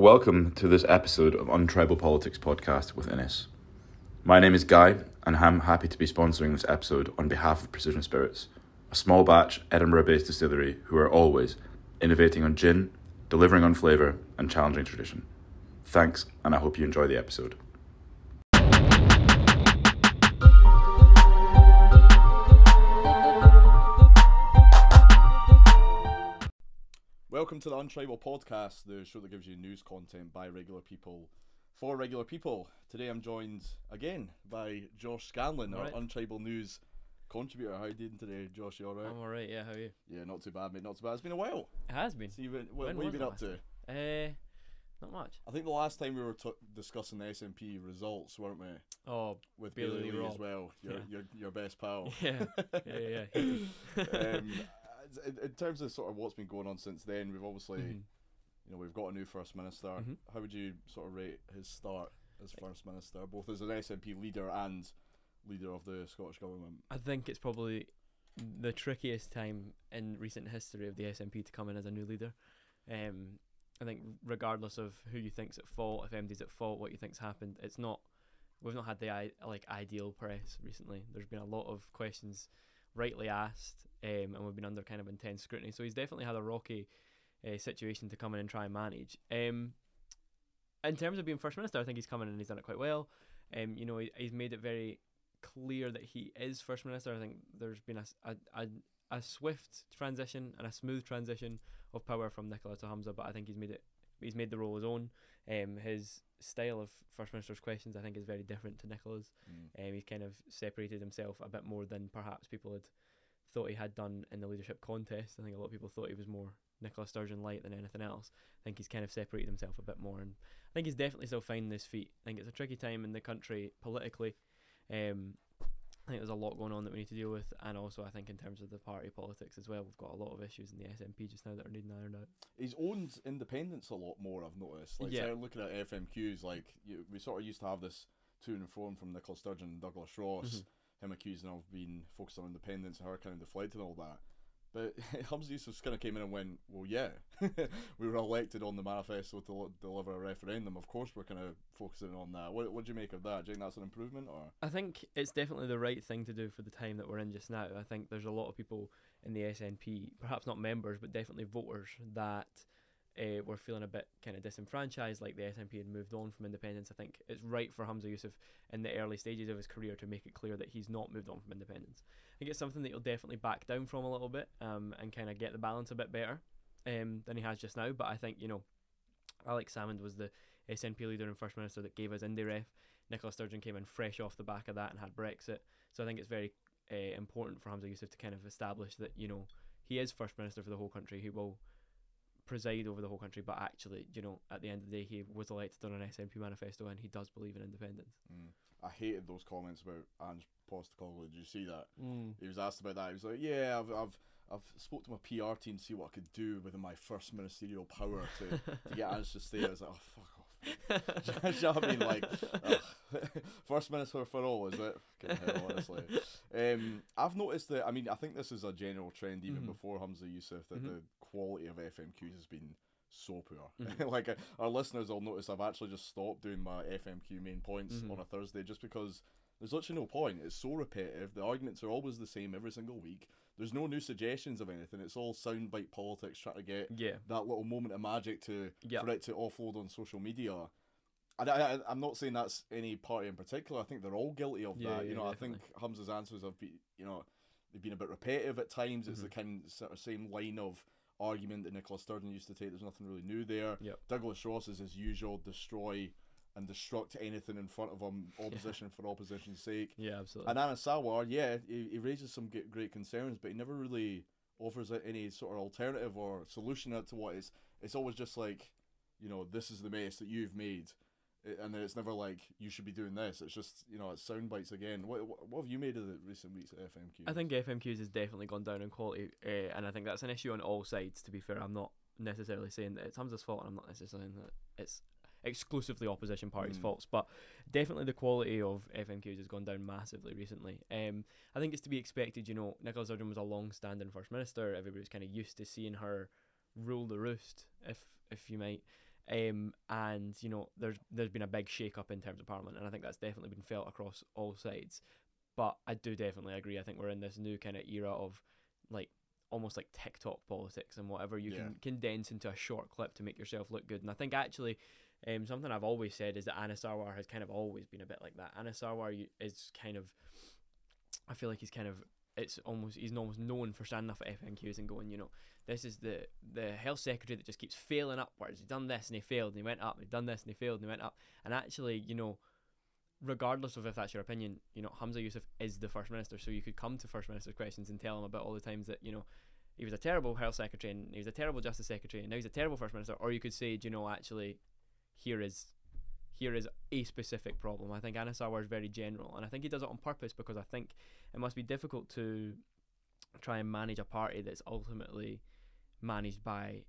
Welcome to this episode of Untribal Politics podcast with Innes. My name is Guy, and I'm happy to be sponsoring this episode on behalf of Precision Spirits, a small batch Edinburgh based distillery who are always innovating on gin, delivering on flavour, and challenging tradition. Thanks, and I hope you enjoy the episode. Welcome to the Untribal Podcast, the show that gives you news content by regular people for regular people. Today I'm joined again by Josh Scanlon, our Alright. Untribal News contributor. How are you doing today, Josh? You alright? I'm alright, yeah, how are you? Yeah, not too bad, mate. Not too bad. It's been a while. It has been. What, what, When what have you been up to? Uh, not much. I think the last time we were t- discussing the SNP results, weren't we? Oh, With Bailey Bailey Lee Lee as well, your, Yeah. your, your best pal. yeah, yeah, yeah. yeah. um, in, in terms of sort of what's been going on since then, we've obviously, Mhm. you know, we've got a new First Minister. Mhm. How would you sort of rate his start as First Minister, both as an SNP leader and leader of the Scottish Government? I think it's probably the trickiest time in recent history of the SNP to come in as a new leader. Um, I think regardless of who you think's at fault, if MD's at fault, what you think's happened, it's not. We've not had the i- like ideal press recently. There's been a lot of questions rightly asked, um, and we've been under kind of intense scrutiny. So he's definitely had a rocky uh, situation to come in and try and manage. Um, in terms of being first minister, I think he's come in and he's done it quite well. Um, you know, he, he's made it very clear that he is first minister. I think there's been a a a swift transition and a smooth transition of power from Nicola to Humza, but I think he's made it. He's made the role his own. Um, his style of first minister's questions, I think, is very different to Nicola's. Um, he's kind of separated himself a bit more than perhaps people had thought he had done in the leadership contest. I think a lot of people thought he was more Nicola Sturgeon light than anything else. I think he's kind of separated himself a bit more, and I think he's definitely still finding his feet. I think it's a tricky time in the country politically. Um, I think there's a lot going on that we need to deal with, and also I think in terms of the party politics as well, we've got a lot of issues in the SNP just now that are needing ironed out. He's owned independence a lot more, I've noticed. Like, Yeah. so looking at FMQs, like, you, we sort of used to have this to and from from Nicola Sturgeon and Douglas Ross, Mhm. him accusing of being focused on independence and her kind of deflecting all that. But Humza Yousaf kind of came in and went, well, yeah, we were elected on the manifesto to deliver a referendum. Of course, we're kind of focusing on that. What what do you make of that? Do you think that's an improvement, or I think it's definitely the right thing to do for the time that we're in just now. I think there's a lot of people in the SNP, perhaps not members, but definitely voters, that uh, were feeling a bit kind of disenfranchised, like the SNP had moved on from independence. I think it's right for Humza Yousaf in the early stages of his career to make it clear that he's not moved on from independence. I think it's something that he'll definitely back down from a little bit um, and kind of get the balance a bit better um, than he has just now. But I think, you know, Alex Salmond was the SNP leader and First Minister that gave us Indie Ref. Nicola Sturgeon came in fresh off the back of that and had Brexit. So I think it's very uh, important for Humza Yousaf to kind of establish that, you know, he is First Minister for the whole country. He will preside over the whole country, but actually, you know, at the end of the day, he was elected on an SNP manifesto and he does believe in independence. I hated those comments about Ange Postecoglou. Did you see that? He was asked about that. He was like, "Yeah, I've I've I've spoke to my PR team to see what I could do within my first ministerial power to, to get Ange to stay." I was like, "Oh fuck off." Do you know what I mean? Like, ugh. first minister for all, is it? Hell, honestly. Um, I've noticed that. I mean, I think this is a general trend even Mhm. before Humza Yousaf that Mhm. the quality of FMQs has been so poor. Mhm. like uh, our listeners will notice, I've actually just stopped doing my FMQ main points Mhm. on a Thursday just because there's literally no point. It's so repetitive. The arguments are always the same every single week. There's no new suggestions of anything. It's all soundbite politics trying to get Yeah. that little moment of magic to Yeah. for it to offload on social media. I, I, I'm not saying that's any party in particular. I think they're all guilty of Yeah, that. You yeah, know, I definitely. think Humza's answers have been, you know, they've been a bit repetitive at times. It's the Mm-hmm. kind sort of same line of argument that Nicola Sturgeon used to take. There's nothing really new there. Yep. Douglas Ross is as usual, destroy and destruct anything in front of him, opposition for opposition's sake. Yeah, absolutely. And Anas Sarwar, yeah, he, he raises some g- great concerns, but he never really offers any sort of alternative or solution to what is. It's always just like, you know, this is the mess that you've made, and then it's never like you should be doing this. It's just you know, it's sound bites again. What, what what have you made of the recent weeks at FMQ? I think FMQs has definitely gone down in quality, uh, and I think that's an issue on all sides. To be fair, I'm not necessarily saying that it's Humza's fault, and I'm not necessarily saying that it's exclusively opposition parties' Mm. faults, but definitely the quality of FMQs has gone down massively recently. Um, I think it's to be expected. You know, Nicola Sturgeon was a long-standing first minister. Everybody's kind of used to seeing her rule the roost, if if you might. Um, and you know, there's there's been a big shake up in terms of Parliament, and I think that's definitely been felt across all sides. But I do definitely agree. I think we're in this new kind of era of like almost like TikTok politics and whatever you Yeah. can condense into a short clip to make yourself look good. And I think actually, um, something I've always said is that Anas Sarwar has kind of always been a bit like that. Anas Sarwar is kind of, I feel like he's kind of, it's almost he's almost known for standing up at FMQs and going, you know, this is the the health secretary that just keeps failing upwards. He's done this and he failed and he went up. He's done this and he failed and he went up. And actually, you know, regardless of if that's your opinion, you know, Humza Yousaf is the first minister, so you could come to first minister's questions and tell him about all the times that you know he was a terrible health secretary and he was a terrible justice secretary and now he's a terrible first minister. Or you could say, do you know, actually, here is here is a specific problem. I think Anas Sarwar is very general, and I think he does it on purpose because I think it must be difficult to try and manage a party that's ultimately managed by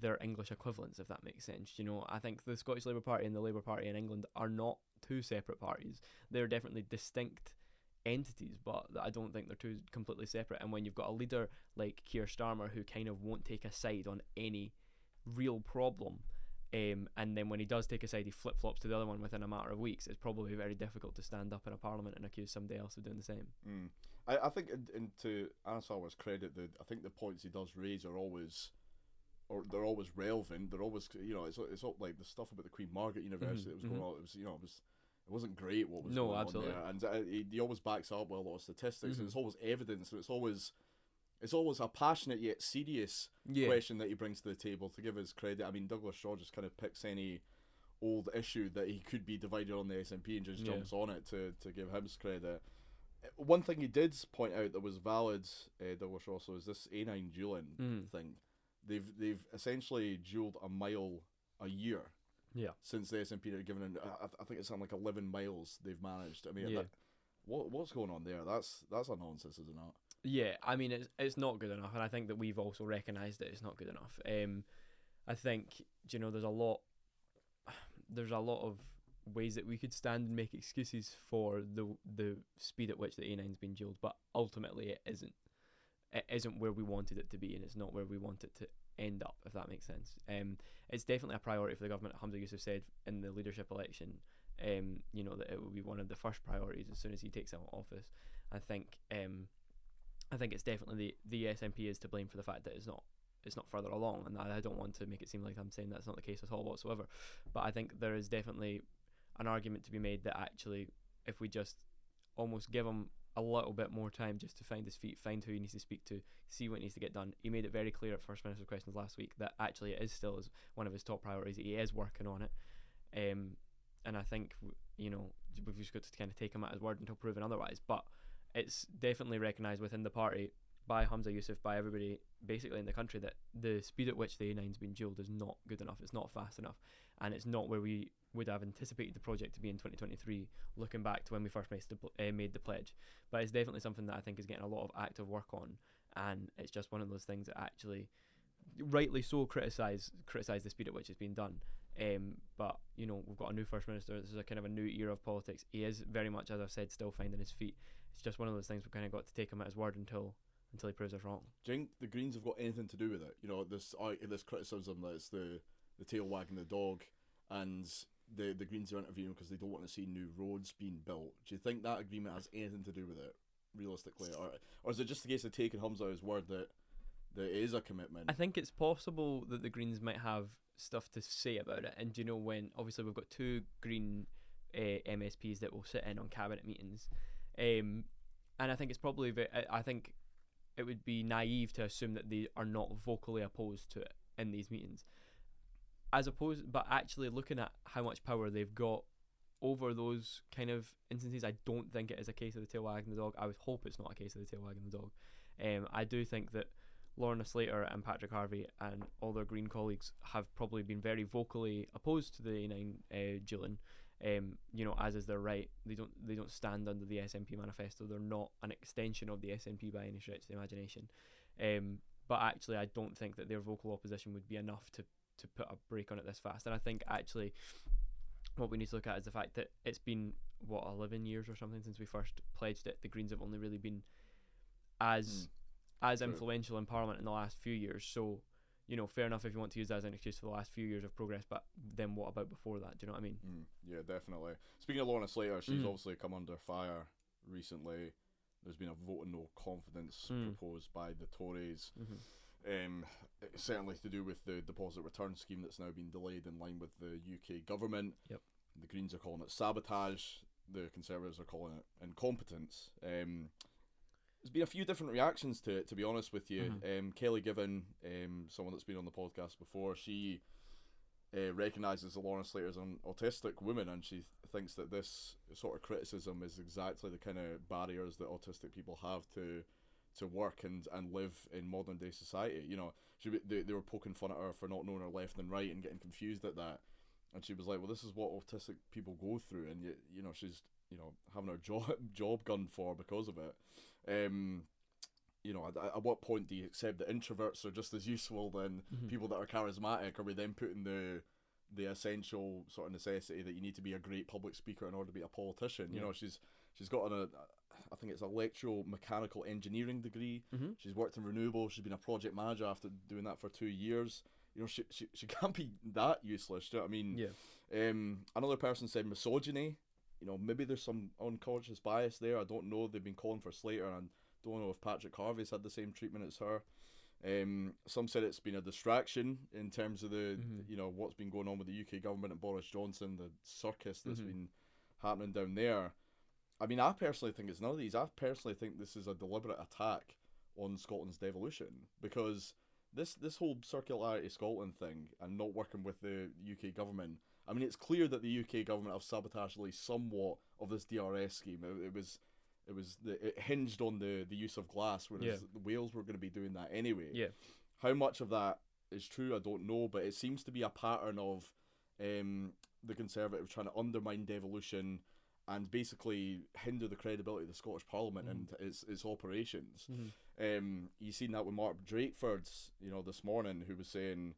their English equivalents, if that makes sense. You know, I think the Scottish Labour Party and the Labour Party in England are not two separate parties. They're definitely distinct entities, but I don't think they're two completely separate. And when you've got a leader like Keir Starmer who kind of won't take a side on any real problem, um, and then when he does take a side, he flip flops to the other one within a matter of weeks. It's probably very difficult to stand up in a parliament and accuse somebody else of doing the same. Mm. I, I think, in, in to Anas Sarwar's credit, the I think the points he does raise are always, or they're always relevant. They're always, you know, it's it's all like the stuff about the Queen Margaret University that was going mhm. on. It was, you know, it was. It wasn't great what was No, going absolutely. on there, and uh, he, he always backs up with a lot of statistics, Mhm. and it's always evidence, and it's always, it's always a passionate yet serious Yeah. question that he brings to the table. To give his credit, I mean, Douglas Shaw just kind of picks any old issue that he could be divided on the SNP and just Yeah. jumps on it to, to give him his credit. One thing he did point out that was valid, uh, Douglas Shaw, so is this A9 dualling Mm. thing. They've they've essentially dualled a mile a year Yeah. since the SNP had given. In, I, I think it's something like eleven miles they've managed. I mean, Yeah. that, what what's going on there? That's that's a nonsense, is it not? Yeah, I mean it's it's not good enough, and I think that we've also recognised that it's not good enough. Um, I think you know there's a lot, there's a lot of ways that we could stand and make excuses for the the speed at which the A9's been dualled, but ultimately it isn't. It isn't where we wanted it to be, and it's not where we want it to end up. If that makes sense. Um, it's definitely a priority for the government. Humza Yousaf said in the leadership election, um, you know that it will be one of the first priorities as soon as he takes out office. I think um, I think it's definitely the, the SNP is to blame for the fact that it's not it's not further along, and I, don't want to make it seem like I'm saying that's not the case at all whatsoever. But I think there is definitely an argument to be made that actually, if we just almost give him a little bit more time just to find his feet, find who he needs to speak to, see what needs to get done. He made it very clear at First Minister's Questions last week that actually it is still his, one of his top priorities. He is working on it, um, and I think you know we've just got to kind of take him at his word until proven otherwise. But it's definitely recognised within the party by Humza Yousaf, by everybody basically in the country, that the speed at which the A9's been dualled is not good enough. It's not fast enough, and it's not where we would have anticipated the project to be in 2023. Looking back to when we first made the, uh, made the pledge, but it's definitely something that I think is getting a lot of active work on, and it's just one of those things that actually, rightly so, criticize criticize the speed at which it's been done. Um, but you know we've got a new first minister. This is a kind of a new era of politics. He is very much, as I've said, still finding his feet. It's just one of those things we've kind of got to take him at his word until until he proves us wrong. Do you think the Greens have got anything to do with it? You know, this this criticism that it's the the tail wagging the dog, and the the Greens are interviewing because they don't want to see new roads being built. Do you think that agreement has anything to do with it, realistically, or or is it just a case of taking Humza at his word that it is a commitment? I think it's possible that the Greens might have stuff to say about it. And do you know when? Obviously, we've got two Green uh, MSPs that will sit in on cabinet meetings, um, and I think it's probably. I think it would be naive to assume that they are not vocally opposed to it in these meetings. As opposed, but actually looking at how much power they've got over those kind of instances, I don't think it is a case of the tail wagging the dog. I would hope it's not a case of the tail wagging the dog. Um, I do think that Lorna Slater and Patrick Harvie and all their Green colleagues have probably been very vocally opposed to the A9 uh. Um, you know, as is their right. They don't they don't stand under the SNP manifesto. They're not an extension of the SNP by any stretch of the imagination. Um, but actually, I don't think that their vocal opposition would be enough to to put a break on it this fast. And I think actually, what we need to look at is the fact that it's been what eleven years or something since we first pledged it. The Greens have only really been as as True. influential in Parliament in the last few years. So, you know, fair enough if you want to use that as an excuse for the last few years of progress, but then what about before that? Do you know what I mean? Mm, yeah, definitely. Speaking of Lorna Slater, she's Mm. obviously come under fire recently. There's been a vote of no confidence Mm. proposed by the Tories. hmm Um, certainly to do with the deposit return scheme that's now been delayed in line with the UK government. Yep. The Greens are calling it sabotage. The Conservatives are calling it incompetence. Um, there's been a few different reactions to it, to be honest with you. Mhm. Um, Kelly Given, um, someone that's been on the podcast before, she uh, recognises that Lorna Slater is an autistic woman, and she th- thinks that this sort of criticism is exactly the kind of barriers that autistic people have to to work and, and live in modern day society. You know, she they, they were poking fun at her for not knowing her left and right and getting confused at that, and she was like, "Well, this is what autistic people go through," and you, you know, she's you know having her job job gunned for because of it. Um, you know, at, at what point do you accept that introverts are just as useful than Mhm. people that are charismatic? Are we then putting the the essential sort of necessity that you need to be a great public speaker in order to be a politician? You know, she's she's got an, a I think it's electromechanical engineering degree. hmm She's worked in renewables. She's been a project manager after doing that for two years. You know, she she, she can't be that useless. Do you know what I mean? Yeah. Um, another person said misogyny. You know, maybe there's some unconscious bias there. I don't know. They've been calling for Slater, and I don't know if Patrick Harvie's had the same treatment as her. Um, some said it's been a distraction in terms of the Mhm. you know what's been going on with the UK government and Boris Johnson, the circus that's Mhm. been happening down there. I mean, I personally think it's none of these. I personally think this is a deliberate attack on Scotland's devolution because this this whole circularity Scotland thing and not working with the UK government. I mean, it's clear that the UK government have sabotaged at least somewhat of this DRS scheme. It, it was it was the, it hinged on the the use of glass, whereas Yeah. the Wales were going to be doing that anyway. Yeah. How much of that is true, I don't know, but it seems to be a pattern of um, the Conservatives trying to undermine devolution and basically hinder the credibility of the Scottish Parliament Mhm. and its its operations. hmm Um, you seen that with Mark Drakeford's, you know, this morning, who was saying,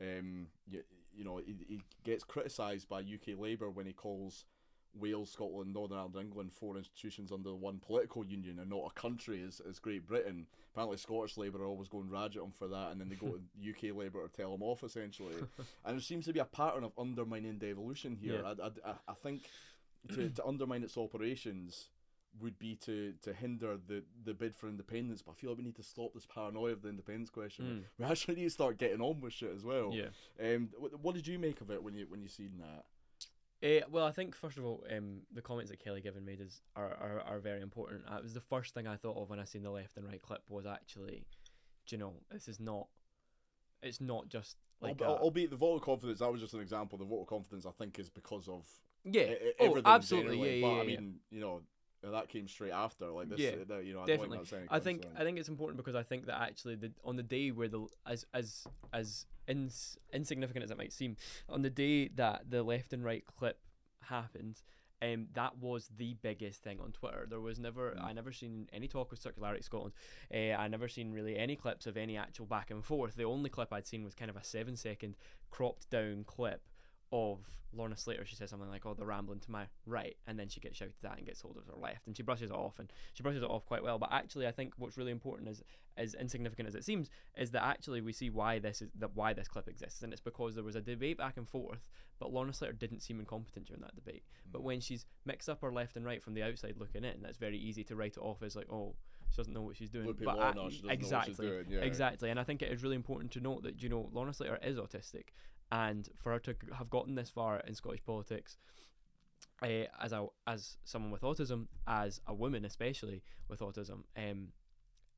um, you, you know, he, he gets criticised by UK Labour when he calls Wales, Scotland, Northern Ireland, England four institutions under one political union and not a country as, as Great Britain. Apparently, Scottish Labour are always going rage at him for that, and then they go to UK Labour to tell him off, essentially. and there seems to be a pattern of undermining devolution here. Yeah. I, I, I think to, to undermine its operations would be to, to hinder the, the bid for independence, but I feel like we need to stop this paranoia of the independence question. Mm. We actually need to start getting on with shit as well. Yeah. Um, what, what did you make of it when you when you seen that? Uh, well, I think first of all, um, the comments that Kelly Given made is are, are, are very important. Uh, it was the first thing I thought of when I seen the left and right clip was actually, do you know, this is not, it's not just like Al- a- albeit the vote of confidence, that was just an example. The vote of confidence, I think, is because of yeah, e- oh, everything absolutely, generally, yeah, but yeah, I yeah. mean, you know, that came straight after. Like this, Yeah, uh, you know, I definitely. I think. I think it's important because I think that actually the on the day where the as as as ins, insignificant as it might seem, on the day that the left and right clip happened, um, that was the biggest thing on Twitter. There was never Mm. I never seen any talk of circularity Scotland. Uh, I never seen really any clips of any actual back and forth. The only clip I'd seen was kind of a seven second cropped down clip of Lorna Slater. She says something like, "Oh, they're rambling to my right," and then she gets shouted at and gets it was her left, and she brushes it off, and she brushes it off quite well. But actually, I think what's really important is, as insignificant as it seems, is that actually we see why this is that why this clip exists, and it's because there was a debate back and forth, but Lorna Slater didn't seem incompetent during that debate. Mm. But when she's mixed up her left and right from the outside looking in, that's very easy to write it off as like, oh, she doesn't know what she's doing. But ac- she exactly, know what she's doing. Yeah. Exactly, and I think it is really important to note that you know Lorna Slater is autistic, and for her to have gotten this far in Scottish politics, uh, as a as someone with autism, as a woman especially with autism, um,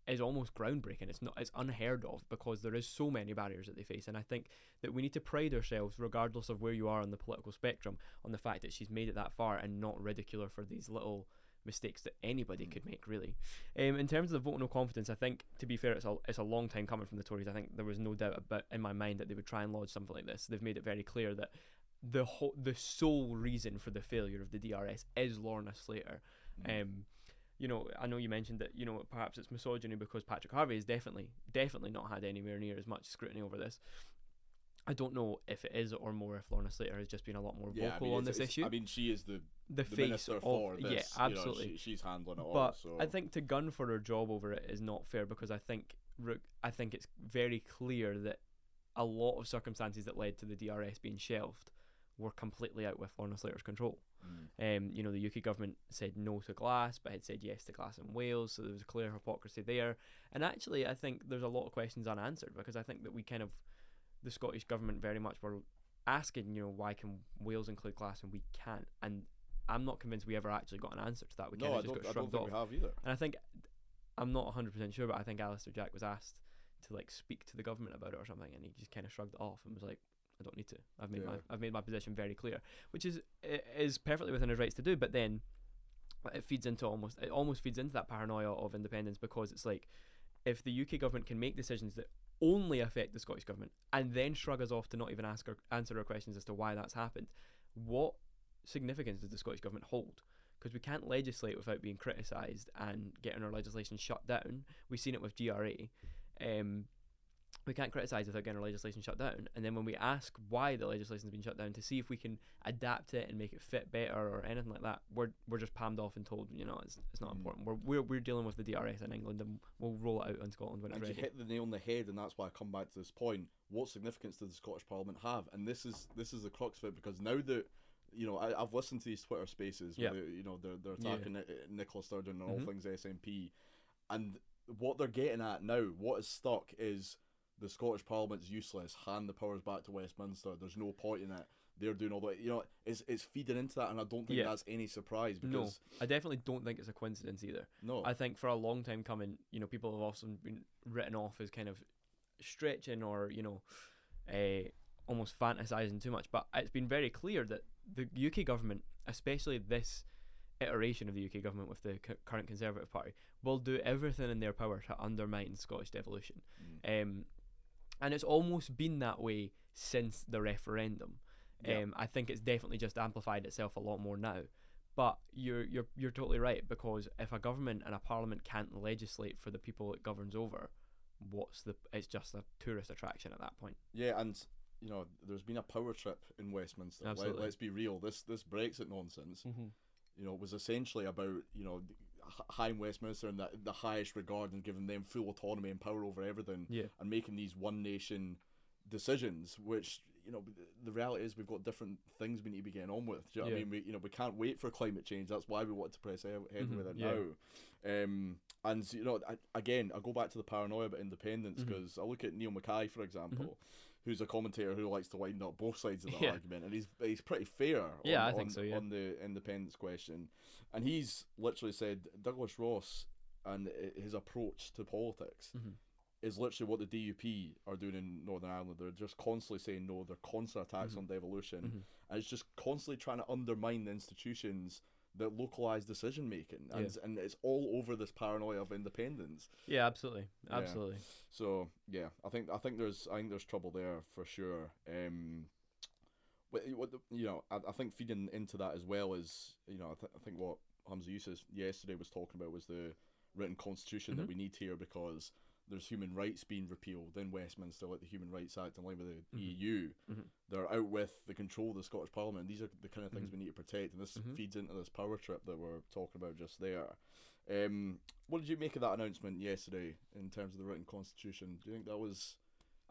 is almost groundbreaking. It's not it's unheard of because there is so many barriers that they face, and I think that we need to pride ourselves, regardless of where you are on the political spectrum, on the fact that she's made it that far and not ridicule her for these little mistakes that anybody Mm. could make really um, in terms of the vote of no confidence I think to be fair it's a, it's a long time coming from the Tories I think there was no doubt about in my mind that they would try and lodge something like this they've made it very clear that the whole the sole reason for the failure of the DRS is Lorna Slater Mm. um, you know, I know you mentioned that you know perhaps it's misogyny because Patrick Harvie has definitely, definitely not had anywhere near as much scrutiny over this. I don't know if it is or more if Lorna Slater has just been a lot more yeah, I vocal mean, on this issue. I mean, she is the, the, the face of for this. yeah, you know, absolutely. she, she's handling it all. but So I think to gun for her job over it is not fair because I think I think it's very clear that a lot of circumstances that led to the DRS being shelved were completely out with Lorna Slater's control. Mm. Um, you know, the UK government said no to glass, but had said yes to glass in Wales, so there was a clear hypocrisy there. And actually, I think there's a lot of questions unanswered because I think that we kind of, the Scottish government very much were asking, you know, why can Wales include glass and we can't? And I'm not convinced we ever actually got an answer to that. We No, kind I of just don't, got I don't shrugged think off. we have either. And I think I'm not 100% sure, but I think Alister Jack was asked to like speak to the government about it or something, and he just kind of shrugged it off and was like, "I don't need to. I've made my I've made my position very clear," which is is perfectly within his rights to do. But then it feeds into almost it almost feeds into that paranoia of independence because it's like if the UK government can make decisions that only affect the Scottish government and then shrug us off to not even ask or answer our questions as to why that's happened, what significance does the Scottish government hold? Because we can't legislate without being criticised and getting our legislation shut down. We've seen it with GRA. Um, we can't criticise without getting our legislation shut down. And then when we ask why the legislation's been shut down to see if we can adapt it and make it fit better or anything like that, we're we're just palmed off and told, you know, it's, it's not Mm. important. We're, we're we're dealing with the DRS in England and we'll roll it out in Scotland when it's And you hit the nail on the head, and that's why I come back to this point. What significance does the Scottish Parliament have? And this is this is the crux of it because now that you know, I, I've listened to these Twitter spaces Yeah. where they, you know they're they're Yeah. attacking Ni- Nicola Sturgeon and all Mhm. things SNP, and what they're getting at now, what is stuck is the Scottish Parliament's useless. Hand the powers back to Westminster. There's no point in it. They're doing all that. You know, it's it's feeding into that, and I don't think Yeah. that's any surprise No. I definitely don't think it's a coincidence either. no, I think for a long time coming, you know, people have often been written off as kind of stretching or you know, uh, almost fantasizing too much. But it's been very clear that the UK government, especially this iteration of the UK government with the cu- current Conservative Party, will do everything in their power to undermine Scottish devolution. Mm. Um, and it's almost been that way since the referendum. Yeah. Um, I think it's definitely just amplified itself a lot more now. But you're you're you're totally right because if a government and a parliament can't legislate for the people it governs over, what's the? It's just a tourist attraction at that point. Yeah, and you know, there's been a power trip in Westminster. Let, Absolutely. let's be real. This this Brexit nonsense, you know, was essentially about you know high in Westminster and the, the highest regard and giving them full autonomy and power over everything, Yeah. and making these one nation decisions, which you know the reality is we've got different things we need to be getting on with. Do you know what I mean? We you know we can't wait for climate change. That's why we want to press ahead Mhm, with it yeah. now. Um, and you know, I, again, I go back to the paranoia about independence because I look at Neil Mackay, for example, who's a commentator who likes to wind up both sides of the Yeah. argument, and he's he's pretty fair. Yeah, on, I think on- so, yeah. On the independence question, and he's literally said Douglas Ross and his approach to politics Mhm. is literally what the DUP are doing in Northern Ireland. They're just constantly saying no. They're constant attacks Mhm. on devolution, Mhm. and it's just constantly trying to undermine the institutions that localize decision making, and and it's all over this paranoia of independence. Yeah, absolutely, Yeah. absolutely. So yeah, I think I think there's I think there's trouble there for sure. Um, what, you know, I, I think feeding into that as well is you know I, th- I think what Humza Yousaf yesterday was talking about was the written constitution that Mhm. we need here because there's human rights being repealed in Westminster, like the Human Rights Act in line with the Mhm. EU. Mhm. They're out with the control of the Scottish Parliament. These are the kind of things Mhm. we need to protect, and this Mhm. feeds into this power trip that we're talking about just there. Um, what did you make of that announcement yesterday in terms of the written constitution? Do you think that was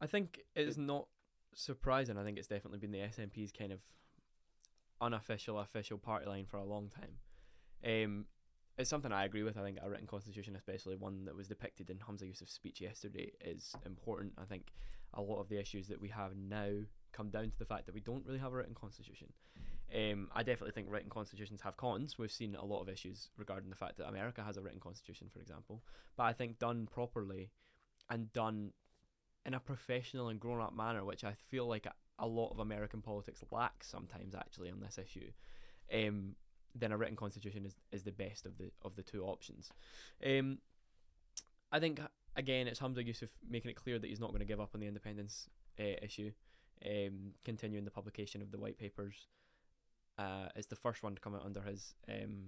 I think it's not surprising. I think it's definitely been the SNP's kind of unofficial, official party line for a long time. Um, it's something I agree with. I think a written constitution, especially one that was depicted in Humza Yousaf's speech yesterday, is important. I think a lot of the issues that we have now come down to the fact that we don't really have a written constitution. Um, I definitely think written constitutions have cons. We've seen a lot of issues regarding the fact that America has a written constitution, for example. But I think done properly and done in a professional and grown up manner, which I feel like a, lot of American politics lacks sometimes actually on this issue, um, then a written constitution is, is the best of the of the two options. Um, I think again it's Humza Yousaf making it clear that he's not going to give up on the independence uh, issue, um, continuing the publication of the white papers. Uh, it's the first one to come out under his um,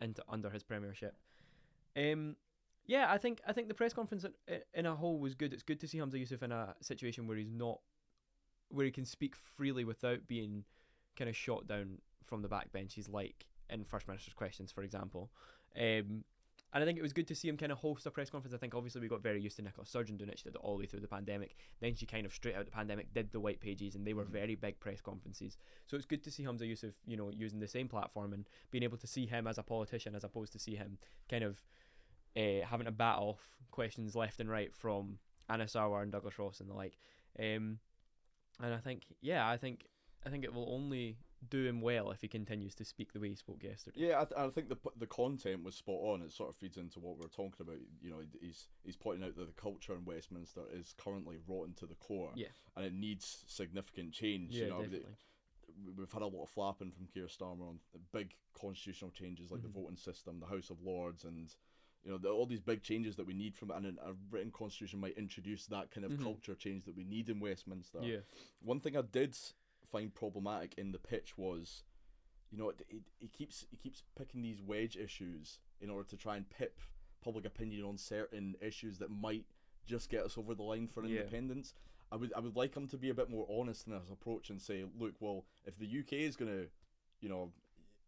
into under his premiership. Um, yeah, I think I think the press conference in, in a whole was good. It's good to see Humza Yousaf in a situation where he's not, where he can speak freely without being kind of shot down from the backbenches, like in First Minister's questions, for example. Um, And I think it was good to see him kind of host a press conference. I think obviously we got very used to Nicola Sturgeon doing it. She did it all the way through the pandemic. Then she kind of straight out the pandemic did the white pages, and they were Mhm. very big press conferences. So it's good to see Humza Yousaf, you know, using the same platform and being able to see him as a politician, as opposed to see him kind of uh, having to bat off questions left and right from Anas Sarwar and Douglas Ross and the like. Um, and I think, yeah, I think, I think it will only do him well if he continues to speak the way he spoke yesterday. Yeah, I, th- I think the the content was spot on. It sort of feeds into what we are talking about. You know, he's he's pointing out that the culture in Westminster is currently rotten to the core, Yeah. and it needs significant change. Yeah, you know, definitely. we've had a lot of flapping from Keir Starmer on big constitutional changes like Mhm. the voting system, the House of Lords, and you know the, all these big changes that we need from it. And a written constitution might introduce that kind of Mhm. culture change that we need in Westminster. Yeah. One thing I did find problematic in the pitch was, you know, it, it, he keeps he keeps picking these wedge issues in order to try and pip public opinion on certain issues that might just get us over the line for Yeah. independence. I would I would like him to be a bit more honest in his approach and say, look, well, if the UK is gonna, you know,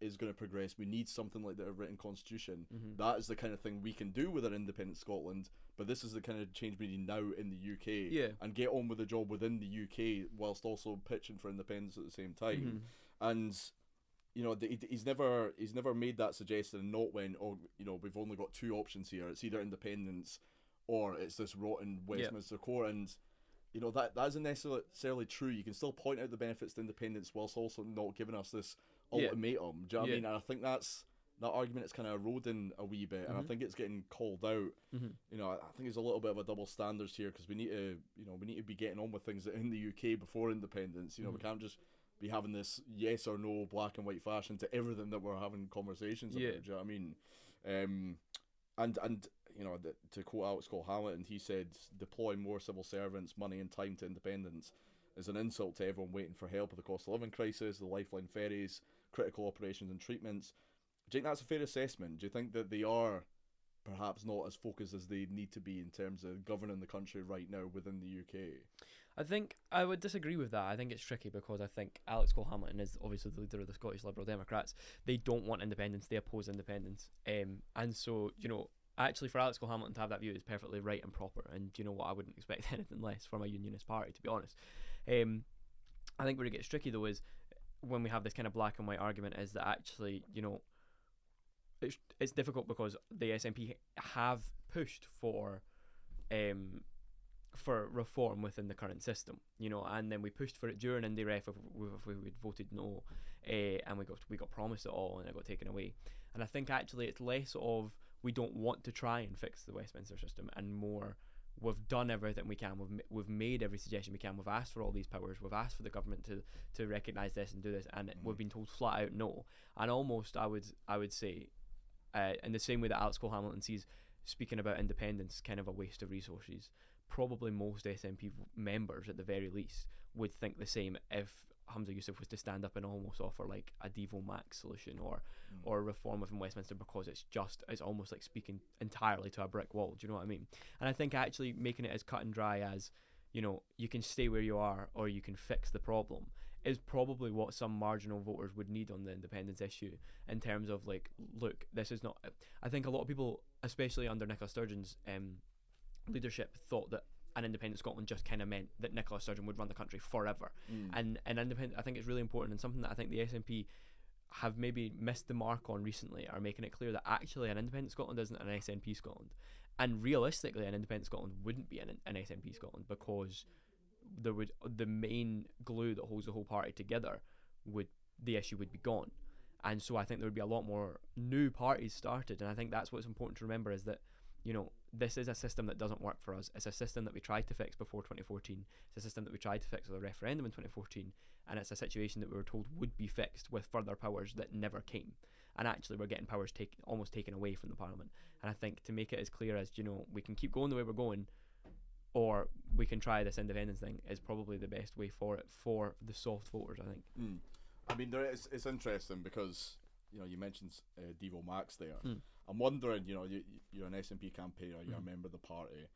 is gonna progress, we need something like the written constitution. Mhm. That is the kind of thing we can do with an independent Scotland. But this is the kind of change we need now in the UK Yeah. and get on with the job within the UK whilst also pitching for independence at the same time. Mhm. And you know, he's never he's never made that suggestion and not when oh you know we've only got two options here. It's either independence or it's this rotten Westminster court. and. You know that that isn't necessarily true. You can still point out the benefits to independence whilst also not giving us this Yeah. ultimatum. Do you know what Yeah. I mean? And I think that's that argument is kind of eroding a wee bit, and I Mhm. think it's getting called out Mhm. you know, I I think there's a little bit of a double standards here because we need to, you know, we need to be getting on with things in the UK before independence. You know, we Mhm. can't just be having this yes or no black and white fashion to everything that we're having conversations Yeah. about. Do you know what I mean? Um, and and you know, the, to quote Alex Cole Hamilton, he said, "Deploy more civil servants, money, and time to independence is an insult to everyone waiting for help with the cost of living crisis, the lifeline ferries, critical operations and treatments." Do you think that's a fair assessment? Do you think that they are perhaps not as focused as they need to be in terms of governing the country right now within the UK? I think I would disagree with that. I think it's tricky because I think Alex Cole Hamilton is obviously the leader of the Scottish Liberal Democrats. They don't want independence; they oppose independence. Um, and so you know, actually, for Alex Cole Hamilton to have that view is perfectly right and proper. And you know what? I wouldn't expect anything less from a unionist party, to be honest. Um, I think where it gets tricky though is when we have this kind of black and white argument is that actually, you know, it's it's difficult because the SNP have pushed for um for reform within the current system, you know, and then we pushed for it during Ref if we, if we would voted no, uh, and we got we got promised it all and it got taken away. And I think actually it's less of we don't want to try and fix the Westminster system, and more we've done everything we can. We've we've made every suggestion we can. We've asked for all these powers. We've asked for the government to to recognise this and do this, and Mhm. we've been told flat out no. And almost I would I would say, uh, in the same way that Alex Cole Hamilton sees speaking about independence kind of a waste of resources probably most SNP members at the very least would think the same if Humza Yousaf was to stand up and almost offer like a Devo Max solution or Mm. or reform within Westminster because it's just it's almost like speaking entirely to a brick wall. Do you know what I mean? And I think actually making it as cut and dry as you know you can stay where you are or you can fix the problem is probably what some marginal voters would need on the independence issue in terms of like look this is not I think a lot of people especially under Nicola Sturgeon's um, leadership thought that an independent Scotland just kind of meant that Nicola Sturgeon would run the country forever. Mm. And an independent, I think it's really important and something that I think the SNP have maybe missed the mark on recently are making it clear that actually an independent Scotland isn't an SNP Scotland. And realistically, an independent Scotland wouldn't be an, an SNP Scotland because there would the main glue that holds the whole party together would the issue would be gone. And so I think there would be a lot more new parties started. And I think that's what's important to remember is that you know, this is a system that doesn't work for us. It's a system that we tried to fix before 2014. It's a system that we tried to fix with a referendum in 2014. And it's a situation that we were told would be fixed with further powers that never came. And actually, we're getting powers take, almost taken away from the Parliament. And I think to make it as clear as, you know, we can keep going the way we're going, or we can try this independence thing, is probably the best way for it for the soft voters, I think. Mm. I mean, there is, it's interesting because you know you mentioned uh, Devo Max there. Mm. I'm wondering, you know, you, you're an SNP campaigner, you're Mhm. a member of the party.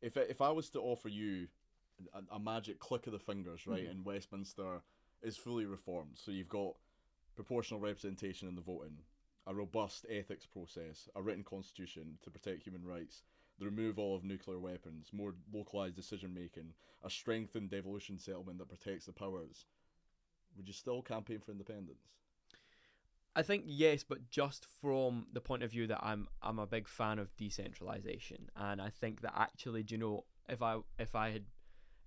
If I- if I was to offer you a, a magic click of the fingers, right, and Westminster is fully reformed, so you've got proportional representation in the voting, a robust ethics process, a written constitution to protect human rights, the removal of nuclear weapons, more localized decision making, a strengthened devolution settlement that protects the powers, would you still campaign for independence? I think yes, but just from the point of view that I'm I'm a big fan of decentralization, and I think that actually, do you know, if I if I had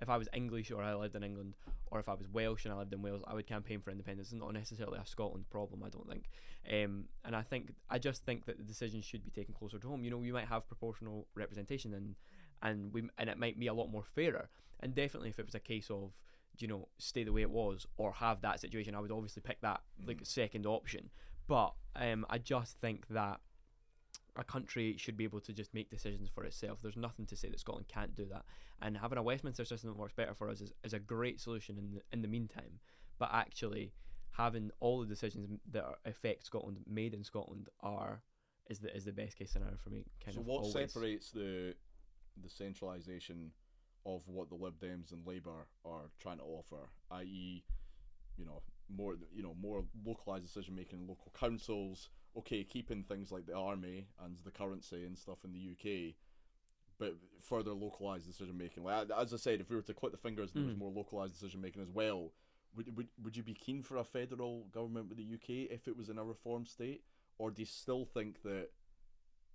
if I was English or I lived in England, or if I was Welsh and I lived in Wales, I would campaign for independence. It's not necessarily a Scotland problem, I don't think. Um, and I think I just think that the decisions should be taken closer to home. You know, we might have proportional representation, and and we and it might be a lot more fairer. And definitely, if it was a case of you know stay the way it was or have that situation, I would obviously pick that like second option. But um, I just think that a country should be able to just make decisions for itself. There's nothing to say that Scotland can't do that. And having a Westminster system that works better for us is, is a great solution in the, in the meantime. But actually, having all the decisions that are, affect Scotland made in Scotland are is the is the best case scenario for me. Kind so of what always. separates the the centralisation of what the Lib Dems and Labour are trying to offer, i.e., you know, more you know more localised decision making in local councils. Okay, keeping things like the army and the currency and stuff in the UK, but further localised decision making. Like as I said, if we were to click the fingers, there was Mm. more localised decision making as well. Would, would would you be keen for a federal government with the UK if it was in a reform state, or do you still think that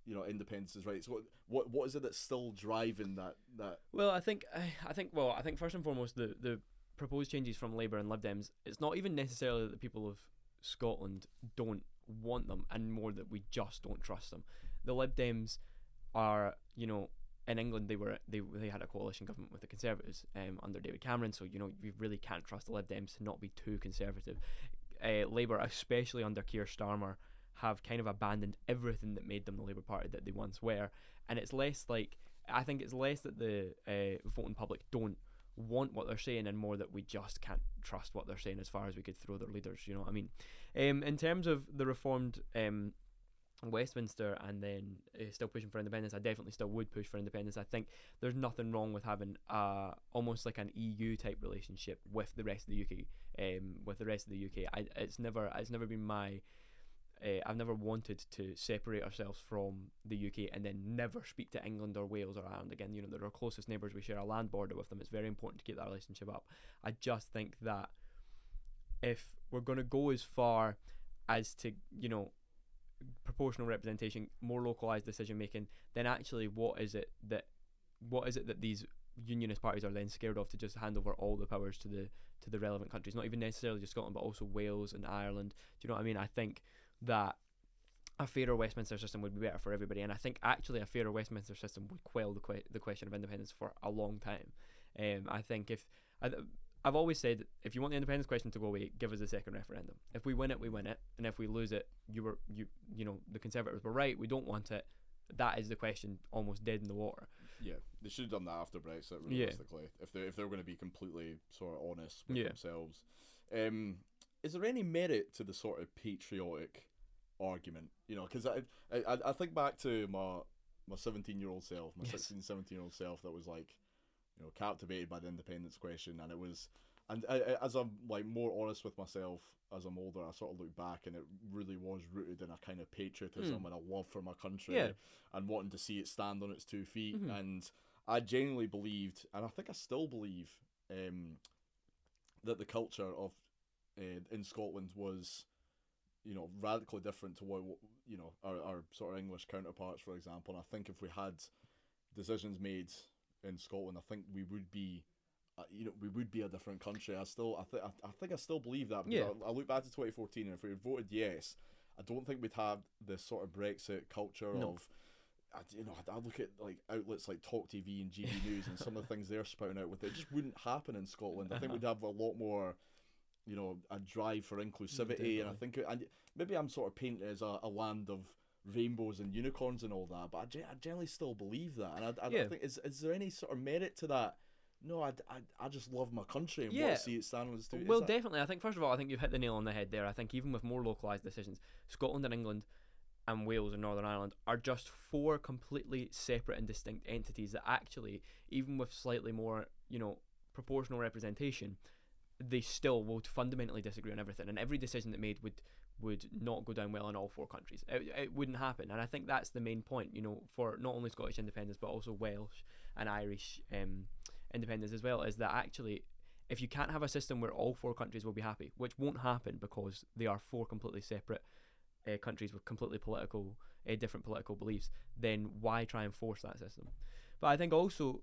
you know independence is right? So what what, what is it that's still driving that that? Well, I think I, I think well, I think first and foremost the the proposed changes from Labour and Lib Dems. It's not even necessarily that the people of Scotland don't want them, and more that we just don't trust them. The Lib Dems are, you know, in England they were they they had a coalition government with the Conservatives um, under David Cameron, so you know you really can't trust the Lib Dems to not be too conservative. Uh, Labour, especially under Keir Starmer, have kind of abandoned everything that made them the Labour Party that they once were, and it's less like I think it's less that the uh, voting public don't want what they're saying and more that we just can't trust what they're saying as far as we could throw their leaders. You know what I mean? Um, in terms of the reformed um, Westminster and then uh, still pushing for independence, I definitely still would push for independence. I think there's nothing wrong with having uh, almost like an EU type relationship with the rest of the UK. Um, with the rest of the UK, I, it's never it's never been my uh, I've never wanted to separate ourselves from the UK and then never speak to England or Wales or Ireland again. You know, they're our closest neighbours. We share a land border with them. It's very important to keep that relationship up. I just think that if we're going to go as far as to, you know, proportional representation, more localized decision making, then actually, what is it that what is it that these unionist parties are then scared of to just hand over all the powers to the to the relevant countries? Not even necessarily just Scotland, but also Wales and Ireland. Do you know what I mean? I think that a fairer Westminster system would be better for everybody, and I think actually a fairer Westminster system would quell the que- the question of independence for a long time. Um, I think if I, I've always said if you want the independence question to go away, give us a second referendum. If we win it, we win it, and if we lose it, you were you you know the Conservatives were right. We don't want it. That is the question, almost dead in the water. Yeah, they should have done that after Brexit. Yeah. Realistically, if they if they're going to be completely sort of honest with Yeah. themselves, um, is there any merit to the sort of patriotic argument? You know, because I, I I think back to my my seventeen year old self, my Yes. 16, 17 year old self that was like, you know, captivated by the independence question, and it was. And I, as I'm like more honest with myself as I'm older, I sort of look back and it really was rooted in a kind of patriotism and a love for my country. Yeah. and wanting to see it stand on its two feet. Mhm. And I genuinely believed, and I think I still believe, um, that the culture of uh, in Scotland was, you know, radically different to what you know our, our sort of English counterparts, for example. And I think if we had decisions made in Scotland, I think we would be. Uh, you know, we would be a different country. I still, I think, I, think I still believe that. because Yeah. I, I look back to 2014, and if we had voted yes, I don't think we'd have this sort of Brexit culture No. of I, you know, I, I look at like outlets like Talk TV and GB News and some of the things they're spouting out with it just wouldn't happen in Scotland. I think we'd have a lot more, you know, a drive for inclusivity, and I think, and maybe I'm sort of painted as a, a land of rainbows and unicorns and all that, but I, I generally still believe that, and I, I, Yeah. think is is there any sort of merit to that? No, I, I, I just love my country and Yeah. want to see it stand on its two. Well, definitely. I think first of all, I think you've hit the nail on the head there. I think even with more localized decisions, Scotland and England and Wales and Northern Ireland are just four completely separate and distinct entities that actually, even with slightly more, you know, proportional representation, they still will fundamentally disagree on everything, and every decision that made would would not go down well in all four countries. It, it wouldn't happen, and I think that's the main point. You know, for not only Scottish independence but also Welsh and Irish um, independence as well, is that actually if you can't have a system where all four countries will be happy, which won't happen because they are four completely separate uh, countries with completely political, uh, different political beliefs, then why try and force that system? But I think also,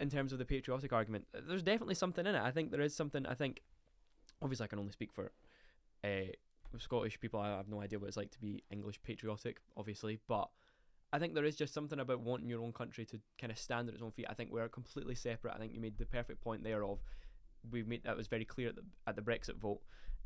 in terms of the patriotic argument, there's definitely something in it. I think there is something. I think, obviously, I can only speak for uh, Scottish people. I have no idea what it's like to be English patriotic, obviously, but. I think there is just something about wanting your own country to kind of stand on its own feet. I think we're completely separate. I think you made the perfect point there of we made that was very clear at the at the Brexit vote.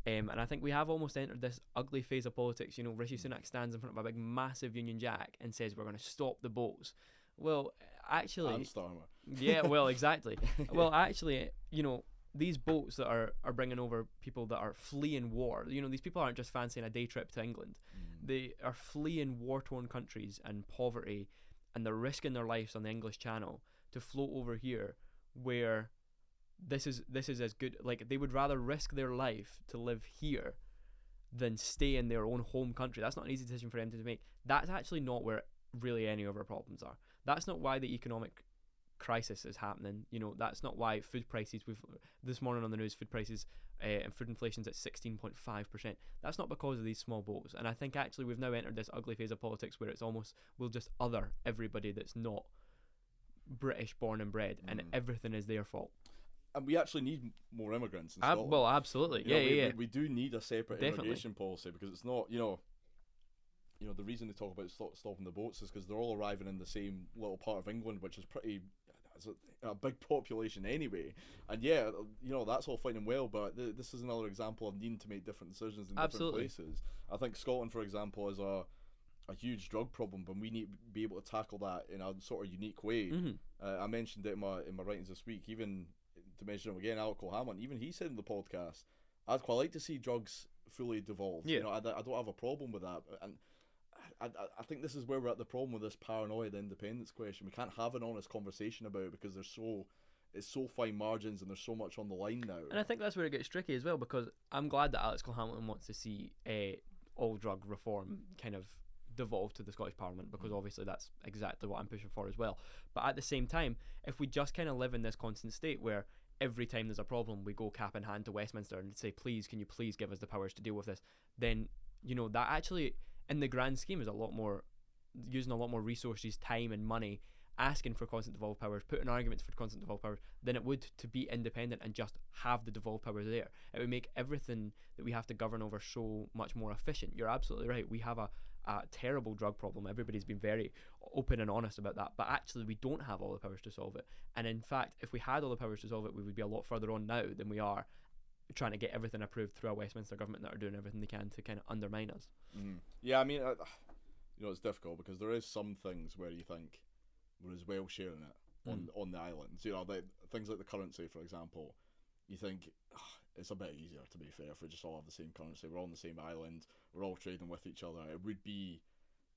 Um, and I think we have almost entered this ugly phase of politics. You know, Rishi. Sunak stands in front of a big, massive Union Jack and says we're going to stop the boats. Well, actually, and Starmer. yeah, well, exactly. well, actually, you know, these boats that are, are bringing over people that are fleeing war. You know, these people aren't just fancying a day trip to England. Mm. They are fleeing war torn countries and poverty, and they're risking their lives on the English Channel to float over here, where this is this is as good. Like they would rather risk their life to live here than stay in their own home country. That's not an easy decision for them to make. That's actually not where really any of our problems are. That's not why the economic crisis is happening. You know, that's not why food prices. We've this morning on the news, food prices uh, and food inflation's at sixteen point five percent. That's not because of these small boats. And I think actually we've now entered this ugly phase of politics where it's almost we'll just other everybody that's not British born and bred, and Mm. everything is their fault. And we actually need more immigrants in Ab- well, absolutely, You know, yeah, we, yeah, we- yeah. We, do need a separate Definitely. immigration policy because it's not, you know, you know, the reason they talk about stop, stopping the boats is because they're all arriving in the same little part of England, which is pretty. It's a, a big population anyway, and yeah, you know that's all fine and well, but th- this is another example of needing to make different decisions in Absolutely. different places. I think Scotland, for example, is a a huge drug problem, but we need to be able to tackle that in a sort of unique way. hmm Uh, I mentioned it in my in my writings this week. Even to mention him again, Alec Hammond. Even he said in the podcast, "I'd quite like to see drugs fully devolved. Yeah. You know, I, I don't have a problem with that." And I, I, I think this is where we're at the problem with this paranoid independence question. We can't have an honest conversation about it because there's so it's so fine margins and there's so much on the line now. And I think that's where it gets tricky as well because I'm glad that Alex Cole-Hamilton wants to see uh, all drug reform kind of devolve to the Scottish Parliament because obviously that's exactly what I'm pushing for as well. But at the same time, if we just kind of live in this constant state where every time there's a problem we go cap in hand to Westminster and say, please, can you please give us the powers to deal with this, then you know that actually in the grand scheme is a lot more using a lot more resources, time, and money asking for constant devolved powers, putting arguments for constant devolved powers, than it would to be independent and just have the devolved powers there. It would make everything that we have to govern over so much more efficient. You're absolutely right. We have a, a terrible drug problem. Everybody's been very open and honest about that, but actually, we don't have all the powers to solve it. And in fact, if we had all the powers to solve it, we would be a lot further on now than we are trying to get everything approved through a Westminster government that are doing everything they can to kind of undermine us. Mhm. Yeah, I mean, I, you know, it's difficult because there is some things where you think we're as well sharing it on on the islands. You know, like, things like the currency, for example. You think "Ah, it's a bit easier to be fair if we just all have the same currency. We're all on the same island. We're all trading with each other. It would be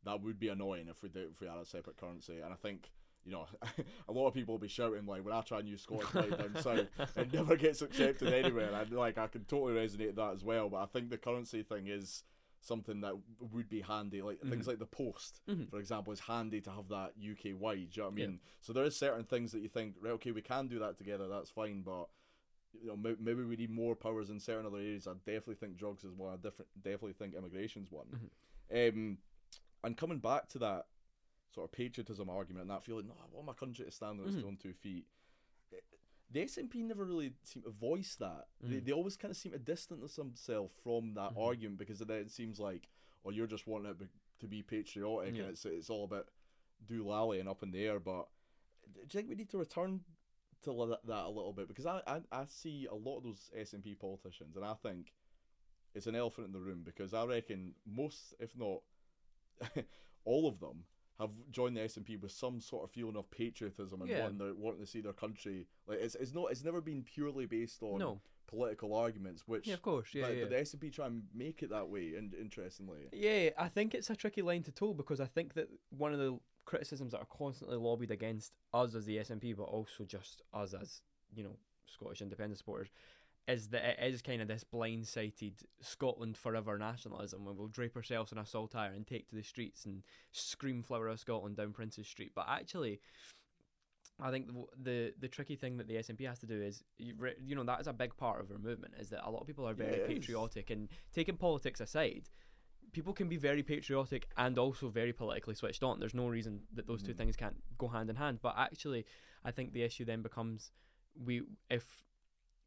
that would be annoying if we did if we had a separate currency. And I think. You know, a lot of people will be shouting like when I try and use Scottish money down south, it never gets accepted anywhere. And like I can totally resonate with that as well. But I think the currency thing is something that would be handy. Like things like the post, Mhm. for example, is handy to have that UK wide. Do you know what I Yeah. mean? So there is certain things that you think, right? Okay, we can do that together. That's fine, but you know, maybe we need more powers in certain other areas. I definitely think drugs is one. I different, definitely think immigration's one. Mm-hmm. Um, and coming back to that sort of patriotism argument and that feeling, no, I want my country to stand on its Mhm. own two feet. The SNP never really seem to voice that. They, Mhm. they always kind of seem to distance themselves from that Mhm. argument because then it seems like, oh, you're just wanting it be- to be patriotic Yeah. and it's it's all about do lally and up in the air. But do you think we need to return to that a little bit? Because I, I, I see a lot of those SNP politicians and I think it's an elephant in the room because I reckon most, if not all of them, have joined the SNP with some sort of feeling of patriotism and Yeah. wanting, wanting to see their country. Like it's, it's not it's never been purely based on No. political arguments, which Yeah, of course. Yeah, but, yeah. but the SNP try and make it that way. And interestingly, Yeah, I think it's a tricky line to toe because I think that one of the criticisms that are constantly lobbied against us as the SNP, but also just us as you know Scottish independent supporters, is that it is kind of this blind-sighted Scotland forever nationalism where we'll drape ourselves in a saltire and take to the streets and scream "Flower of Scotland" down Princes Street. But actually, I think the the, the tricky thing that the SNP has to do is you, re- you know that is a big part of our movement is that a lot of people are very is. patriotic and taking politics aside. People can be very patriotic and also very politically switched on. There's no reason that those two Mhm. things can't go hand in hand. But actually, I think the issue then becomes we if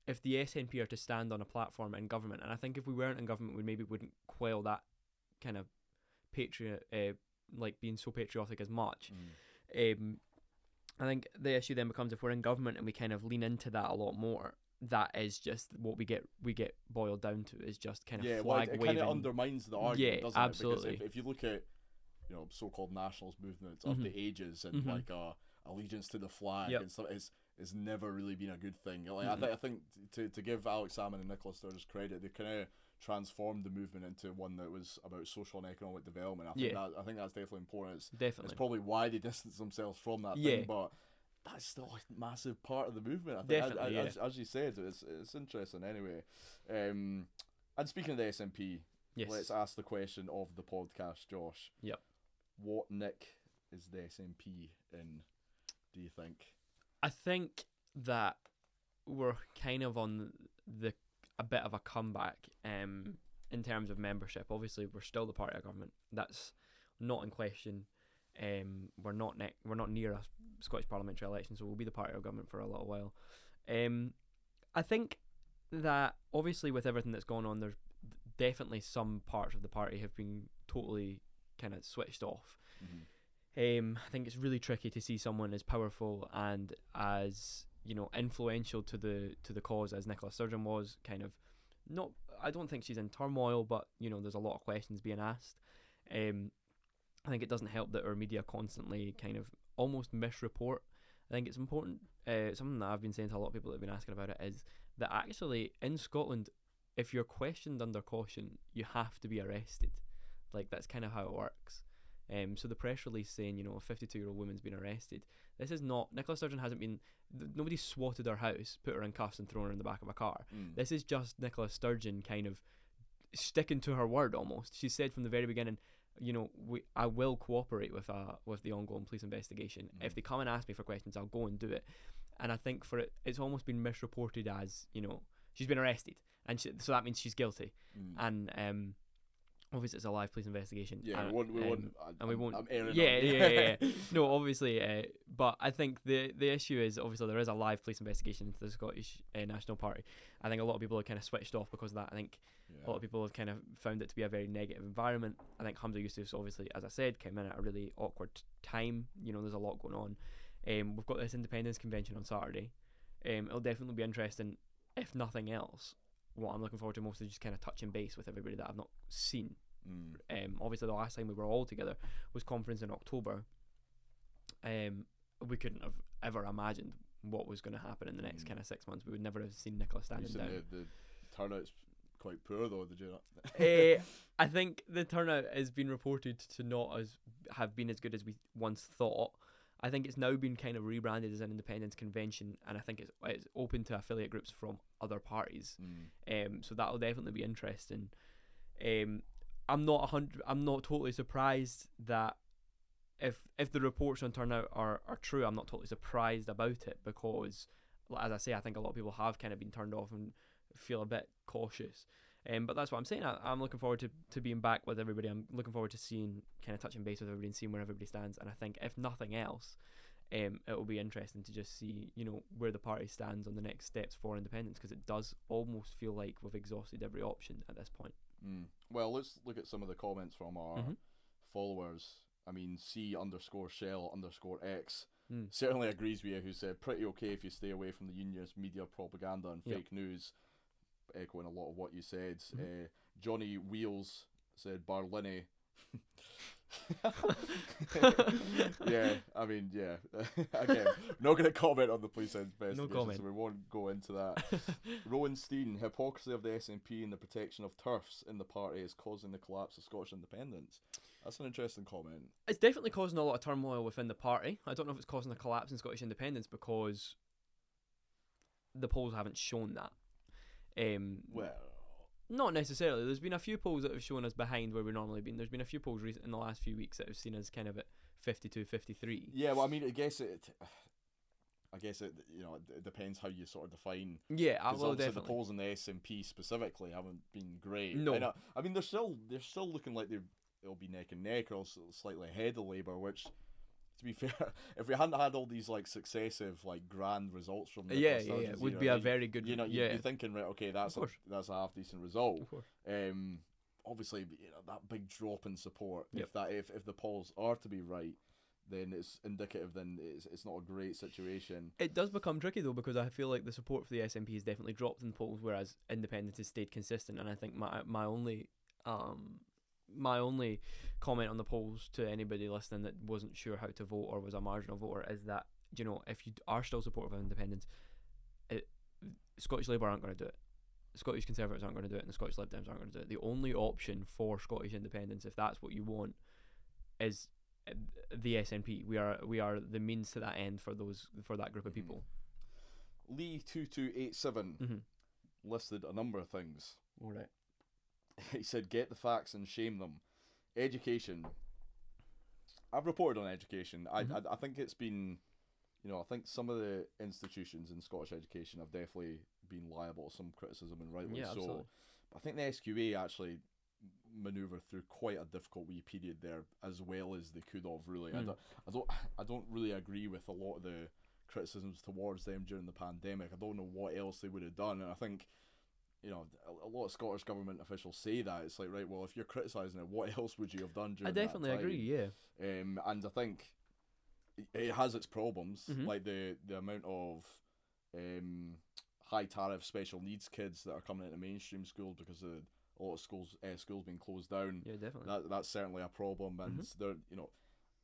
if the SNP are to stand on a platform in government, and I think if we weren't in government, we maybe wouldn't quail that kind of patriot, uh, like being so patriotic as much. Um, I think the issue then becomes if we're in government and we kind of lean into that a lot more. That is just what we get. We get boiled down to is just kind of yeah, well, flag it, it kind of undermines the argument, Yeah, doesn't it? absolutely. If, if you look at, you know, so-called nationalist movements of Mhm. the ages and Mhm. like uh, allegiance to the flag Yep. and stuff, it's, it's never really been a good thing. Like I, Mhm. th- I think to, to give Alex Salmond and Nicola Sturgeon credit, they kind of transformed the movement into one that was about social and economic development. I think Yeah. that I think that's definitely important. It's, Definitely. it's probably why they distanced themselves from that Yeah. thing, but that's still a massive part of the movement. I think, as- Definitely, as, as, you said, it's it's interesting anyway. Um, and speaking of the SNP, yes. let's ask the question of the podcast, Josh. Yep. What nick is the SNP in? Do you think? I think that we're kind of on the a bit of a comeback um, in terms of membership. Obviously, we're still the party of government. That's not in question. Um, we're not ne- we're not near a Scottish parliamentary election, so we'll be the party of government for a little while. Um, I think that obviously with everything that's gone on, there's definitely some parts of the party have been totally kind of switched off. Um, I think it's really tricky to see someone as powerful and as you know influential to the to the cause as Nicola Sturgeon was. Kind of not. I don't think she's in turmoil, but you know, there's a lot of questions being asked. Um, I think it doesn't help that our media constantly kind of almost misreport. I think it's important. Uh, something that I've been saying to a lot of people that have been asking about it is that actually in Scotland, if you're questioned under caution, you have to be arrested. Like that's kind of how it works. Um, so the press release saying, you know, a 52 year old woman's been arrested. This is not Nicola Sturgeon hasn't been. Th- nobody swatted her house, put her in cuffs, and thrown her in the back of a car. Mm. This is just Nicola Sturgeon kind of sticking to her word almost. She said from the very beginning, you know, we I will cooperate with uh with the ongoing police investigation. If Mhm. they come and ask me for questions, I'll go and do it. And I think for it, it's almost been misreported as you know she's been arrested, and she, so that means she's guilty. Mm. And um, obviously it's a live police investigation. yeah, and, we won't. We um, won't. I, and we won't- I'm airing yeah, yeah, yeah, yeah. No, obviously, uh, but I think the the issue is obviously there is a live police investigation into the Scottish uh, National Party. I think a lot of people are kind of switched off because of that. I think a lot of people have kind of found it to be a very negative environment. I think Humza Yousaf's obviously, as I said, came in at a really awkward time. You know, there's a lot going on. Um, we've got this independence convention on Saturday. Um, it'll definitely be interesting, if nothing else. What I'm looking forward to most is just kind of touching base with everybody that I've not seen. Mm. Um, obviously, the last time we were all together was conference in October. Um, we couldn't have ever imagined what was going to happen in the next Mm. kind of six months. We would never have seen Nicola standing down. the, the turnout's quite poor though. Did you not? Eh, I think the turnout has been reported to not as have been as good as we once thought. I think it's now been kind of rebranded as an independence convention, and I think it's it's open to affiliate groups from other parties. Mm. Um, so that'll definitely be interesting. Um, I'm not hundred. I'm not totally surprised that if if the reports on turnout are, are true, I'm not totally surprised about it because, as I say, I think a lot of people have kind of been turned off and feel a bit cautious. Um, but that's what I'm saying. I, I'm looking forward to, to being back with everybody. I'm looking forward to seeing, kind of touching base with everybody and seeing where everybody stands. And I think if nothing else, um, it will be interesting to just see, you know, where the party stands on the next steps for independence because it does almost feel like we've exhausted every option at this point. Mm. Well, let's look at some of the comments from our Mhm. followers. I mean, C underscore shell underscore X Mm. certainly agrees with you, who said, pretty okay if you stay away from the unionist media propaganda and Yep. fake news, echoing a lot of what you said. Mhm. Uh, Johnny Wheels said, Barlinnie. yeah, I mean, yeah. Again, not going to comment on the police investigation, comment. so we won't go into that. Rowan Steen, hypocrisy of the SNP and the protection of TERFs in the party is causing the collapse of Scottish independence. That's an interesting comment. it's definitely causing a lot of turmoil within the party. I don't know if it's causing a collapse in Scottish independence because the polls haven't shown that. Um, Well, not necessarily. There's been a few polls that have shown us behind where we've normally been. There's been a few polls recent in the last few weeks that have seen us kind of at 52, 53. yeah. Well, I mean, I guess it. I guess it. You know, it depends how you sort of define Yeah, I will definitely. the polls in the S and P specifically haven't been great. No. Uh, I mean they're still they're still looking like they will be neck and neck or slightly ahead of Labour, which to be fair, if we hadn't had all these like successive like grand results from Nicola yeah, yeah, yeah. Sturgeon's Would era, be a very good. you know you'd yeah, be thinking right okay that's a, that's a half decent result. Um, obviously you know that big drop in support Yep. if that if, if the polls are to be right, then it's indicative. Then it's it's not a great situation. It does become tricky though because I feel like the support for the SNP has definitely dropped in polls, whereas independence has stayed consistent. And I think my my only um my only comment on the polls to anybody listening that wasn't sure how to vote or was a marginal voter is that you know if you are still supportive of independence, it, Scottish Labour aren't going to do it. Scottish Conservatives aren't going to do it, and the Scottish Lib Dems aren't going to do it. The only option for Scottish independence, if that's what you want, is uh, the SNP. We are we are the means to that end for those for that group of Mhm. people. Lee two two eight seven Mhm. listed a number of things. All right. he said, "Get the facts and shame them." Education. I've reported on education. I, Mhm. I I think it's been, you know, I think some of the institutions in Scottish education have definitely been liable to some criticism and rightly Yeah, so. absolutely. But I think the SQA actually manoeuvred through quite a difficult wee period there as well as they could have really. I, Mm. don't, I don't I don't really agree with a lot of the criticisms towards them during the pandemic. I don't know what else they would have done and I think you know, a, a lot of Scottish government officials say that it's like, right, well, if you're criticising it, what else would you have done during I definitely agree. Yeah. Um, and I think it- has its problems, Mhm. like the the amount of um, high tariff special needs kids that are coming into mainstream schools because of a lot of schools uh, schools being closed down. Yeah, definitely. That that's certainly a problem, and Mhm. there, you know,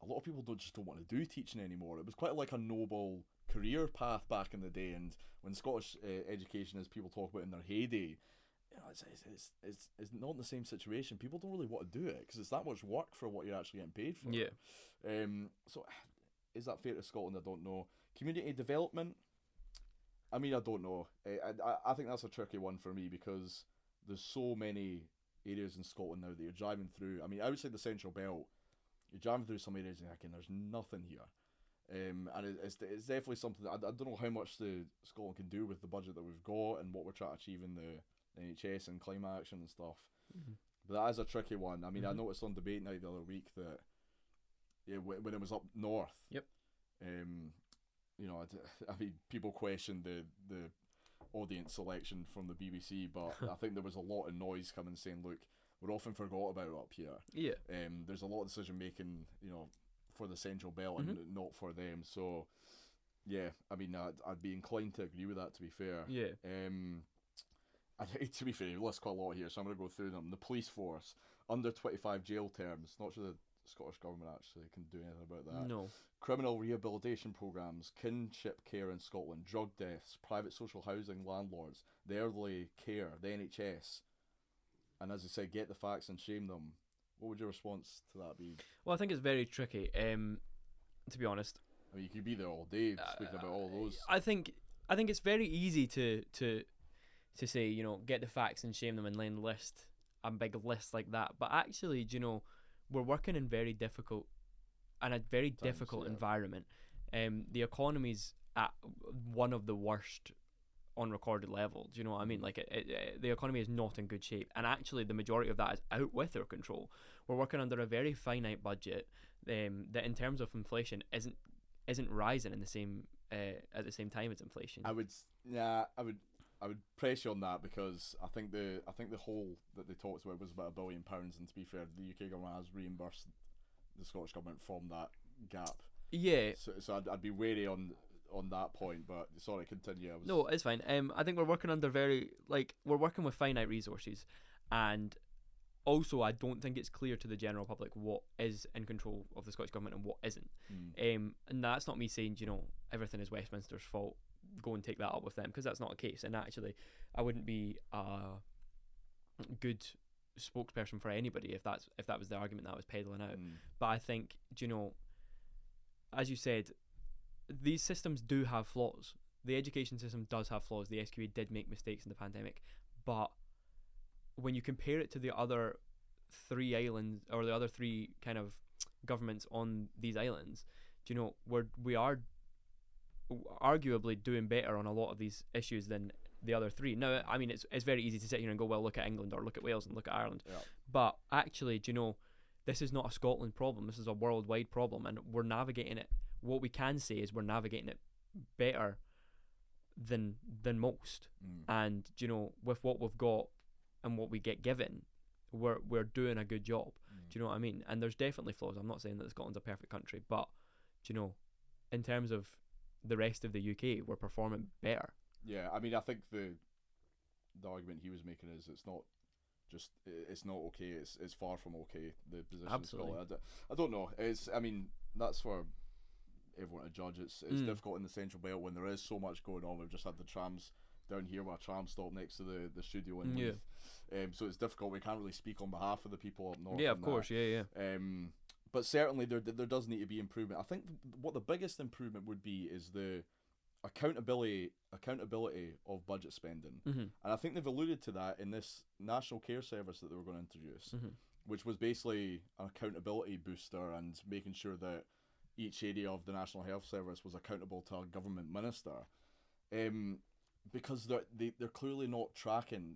a lot of people don't just don't want to do teaching anymore. It was quite like a noble career path back in the day, and when Scottish uh, education, as people talk about in their heyday, you know, it's, it's, it's, it's, not in the same situation. People don't really want to do it because it's that much work for what you're actually getting paid for. yeah. Um, so, is that fair to Scotland? I don't know. Community development. I mean, I don't know. Eh, I, I, I think that's a tricky one for me because there's so many areas in Scotland now that you're driving through. I mean, outside the Central Belt, you're driving through some areas and you're thinking there's nothing here. Um, and it, it's, it's definitely something that I, I don't know how much the Scotland can do with the budget that we've got and what we're trying to achieve in the NHS and climate action and stuff. Mhm. But that is a tricky one. I mean, I Mhm. noticed on debate night the other week that yeah, when, when it was up north. Yep. Um, you know, I I mean, people questioned the the audience selection from the BBC, but I think there was a lot of noise coming saying, "Look, we're often forgot about up here. Yeah. Um, there's a lot of decision making, you know, for the Central Belt Mm-hmm. and not for them." So, yeah, I mean, I'd, I'd be inclined to agree with that. To be fair, Yeah. um, I to be fair, list quite a lot here, so I'm going to go through them. The police force under 25 jail terms. Not sure the Scottish government actually can do anything about that. No. Criminal rehabilitation programs, kinship care in Scotland, drug deaths, private social housing landlords, the elderly care, the NHS, and as I said, get the facts and shame them. What would your response to that be? Well, I think it's very tricky. Um, to be honest, I mean, you could be there all day speaking about all those. I think I think it's very easy to to to say you know get the facts and shame them and then list a big list like that. But actually, do you know, we're working in very difficult and a very Times, difficult yeah. environment. Um, the economy's at one of the worst on recorded level. Do you know what I mean? Like it, it, the economy is not in good shape, and actually the majority of that is out with our control. We're working under a very finite budget um, that, in terms of inflation, isn't isn't rising in the same uh, at the same time as inflation. I would, yeah, I would, I would press you on that because I think the, I think the whole that they talked about was about a billion pounds, and to be fair, the UK government has reimbursed the Scottish government from that gap. yeah. So, so I'd, I'd be wary on on that point. But sorry, continue. I was, No, it's fine. Um, I think we're working under very like we're working with finite resources, and also I don't think it's clear to the general public what is in control of the Scottish government and what isn't. Mm. Um, and that's not me saying you know everything is Westminster's fault. Go and take that up with them because that's not the case. And actually, I wouldn't be a good spokesperson for anybody if that's if that was the argument that I was peddling out. Mm. But I think, you know, as you said, these systems do have flaws. the education system does have flaws. The SQA did make mistakes in the pandemic, but when you compare it to the other three islands or the other three kind of governments on these islands, do you know we're we are arguably doing better on a lot of these issues than the other three. Now, I mean, it's it's very easy to sit here and go, well, look at England or look at Wales and look at Ireland, Yeah. but actually, do you know, this is not a Scotland problem. This is a worldwide problem, and we're navigating it. What we can say is we're navigating it better than than most. Mm. And you know, with what we've got and what we get given, we're we're doing a good job. Mm. Do you know what I mean? And there's definitely flaws. I'm not saying that Scotland's a perfect country, but do you know, in terms of the rest of the UK, we're performing better. Yeah, I mean, I think the the argument he was making is it's not just it's not okay. It's it's far from okay. The position Absolutely. Scotland. I, d- I don't know. It's I mean that's for everyone to judge. It's it's Mm. difficult in the central belt when there is so much going on. We've just had the trams down here, where a tram stop next to the the studio in Yeah. Um, so it's difficult. We can't really speak on behalf of the people up north. yeah, of course. Yeah, yeah. Um, but certainly there there does need to be improvement. I think what the biggest improvement would be is the accountability accountability of budget spending, Mm-hmm. and I think they've alluded to that in this national care service that they were going to introduce, Mhm. which was basically an accountability booster and making sure that each area of the national health service was accountable to a government minister, um, because they're they, they're clearly not tracking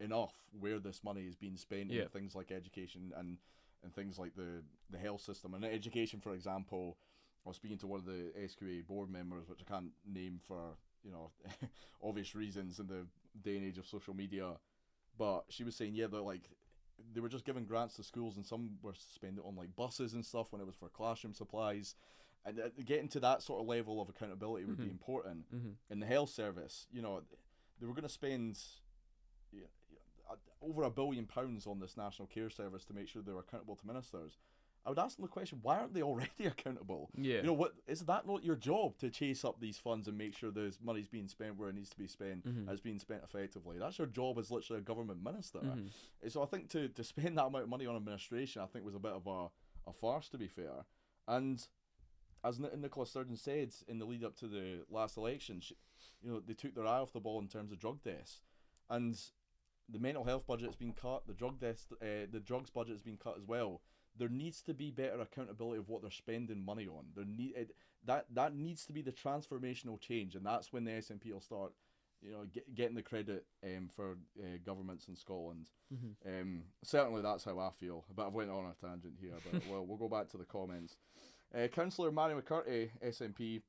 enough where this money is being spent Yeah. in things like education and and things like the the health system and education for example I was speaking to one of the SQA board members which I can't name for you know obvious reasons in the day and age of social media but she was saying yeah they're like they were just giving grants to schools and some were spending it on like buses and stuff when it was for classroom supplies and uh, getting to that sort of level of accountability would be Mhm. important Mm-hmm. in the health service, you know, they were going to spend uh, over a billion pounds on this national care service to make sure they were accountable to ministers. I would ask them the question: Why aren't they already accountable? Yeah. You know, what is that not your job to chase up these funds and make sure this money's being spent where it needs to be spent, Mhm. and it's being spent effectively? That's your job as literally a government minister. Mhm. Uh, So I think to, to spend that amount of money on administration, I think was a bit of a, a farce, to be fair. And as Ni- Nicola Sturgeon said in the lead up to the last election, she, you know, they took their eye off the ball in terms of drug deaths, and the mental health budget has been cut, the drug deaths, uh, the drugs budget has been cut as well. There needs to be better accountability of what they're spending money on. There need it, that that needs to be the transformational change, and that's when the SNP will start, you know, get, getting the credit um, for uh, governments in Scotland. Mhm. Um, certainly, that's how I feel. But I've went on a tangent here. But well, we'll go back to the comments. Uh, Councillor Mary McCurty, SNP,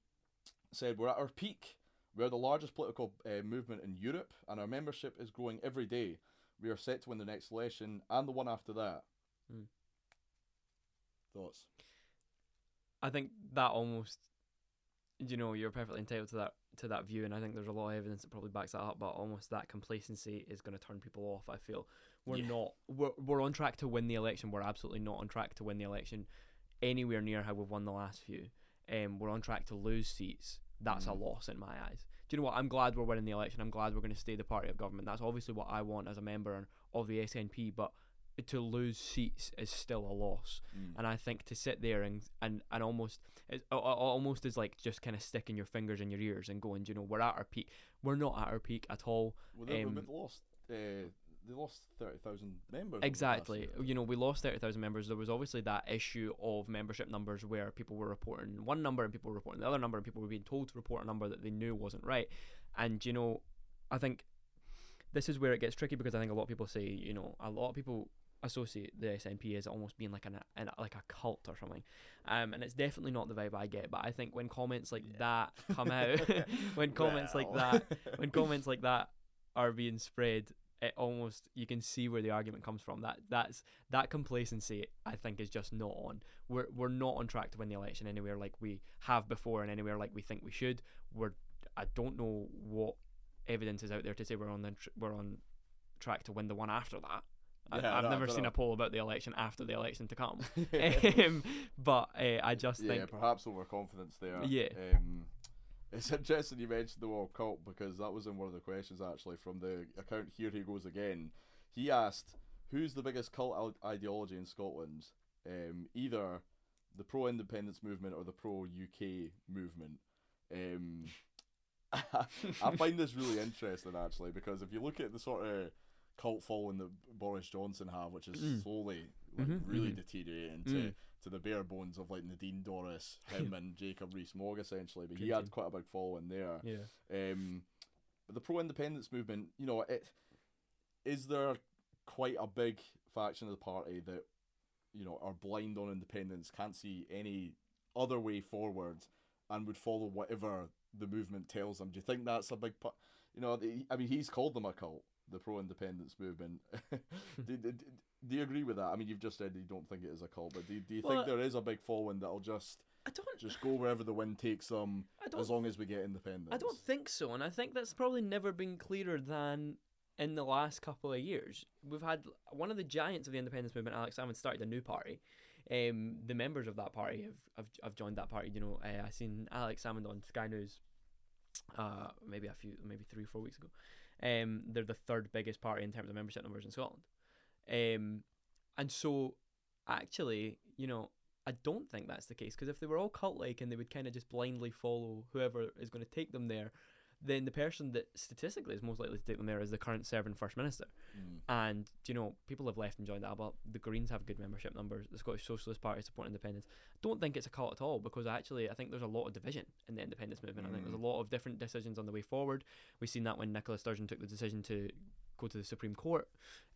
said we're at our peak. We are the largest political uh, movement in Europe, and our membership is growing every day. We are set to win the next election and the one after that. Hmm. Thoughts? I think that almost, you know, you're perfectly entitled to that to that view, and I think there's a lot of evidence that probably backs that up. But almost that complacency is going to turn people off. I feel we're Yeah. not we're we're on track to win the election. We're absolutely not on track to win the election anywhere near how we've won the last few. Um, we're on track to lose seats. That's a Mhm. loss in my eyes. Do you know what? I'm glad we're winning the election. I'm glad we're going to stay the party of government. That's obviously what I want as a member of the SNP. But to lose seats is still a loss. Mm. And I think to sit there and and, and almost a- almost is like just kind of sticking your fingers in your ears and going, you know, we're at our peak. We're not at our peak at all. Well, they, um, they lost. Uh, they lost thirty thousand members. over the last Exactly. You know, we lost 30,000 members. There was obviously that issue of membership numbers where people were reporting one number and people were reporting the other number and people were being told to report a number that they knew wasn't right. And, you know, I think this is where it gets tricky because I think a lot of people say, you know, a lot of people associate the SNP as almost being like an, an like a cult or something. Um, and it's definitely not the vibe I get. But I think when comments like that come out, when comments like that when comments like that are being spread, it almost you can see where the argument comes from. That that's that complacency I think is just not on. We're we're not on track to win the election anywhere like we have before and anywhere like we think we should. We're I don't know what evidence is out there to say we're on the tr- we're on track to win the one after that. I, Yeah, I've no, never seen know. a poll about the election after the election to come. um, but uh, I just think yeah, think perhaps overconfidence there. Yeah. Um, it's interesting you mentioned the World Cup because that was in one of the questions actually from the account. Here he goes again. He asked, "Who's the biggest cult i- ideology in Scotland? Um, either the pro-independence movement or the pro-UK movement." Um, I find this really interesting actually because if you look at the sort of cult following that Boris Johnson have, which is Mm. slowly like, Mhm, really mhm. deteriorating to, Mm. to the bare bones of like Nadine Dorries, him and Jacob Rees-Mogg essentially, but he had quite a big following there. Yeah. Um, but the pro-independence movement, you know, it is there quite a big faction of the party that you know are blind on independence, can't see any other way forward, and would follow whatever the movement tells them. Do you think that's a big part? You know, I mean, he's called them a cult, the pro-independence movement. do, do, do you agree with that? I mean, you've just said you don't think it is a cult, but do, do you Well, think there is a big following that'll just I don't. just go wherever the wind takes them, as long as we get independence? I don't think so, and I think that's probably never been clearer than in the last couple of years. We've had one of the giants of the independence movement, Alex Salmond, started a new party. Um, the members of that party have, have, have joined that party. You know, uh, I seen Alex Salmond on Sky News, uh, maybe a few, maybe three or four weeks ago. Um, they're the third biggest party in terms of membership numbers in Scotland. Um, and so, actually, you know, I don't think that's the case because if they were all cult like and they would kind of just blindly follow whoever is going to take them there, then the person that statistically is most likely to take them there is the current serving First Minister. Mm. And, you know, people have left and joined Alba. The Greens have good membership numbers. The Scottish Socialist Party support independence. Don't think it's a cult at all because actually I think there's a lot of division in the independence movement. I think there's a lot of different decisions on the way forward. We've seen that when Nicola Sturgeon took the decision to go to the Supreme Court.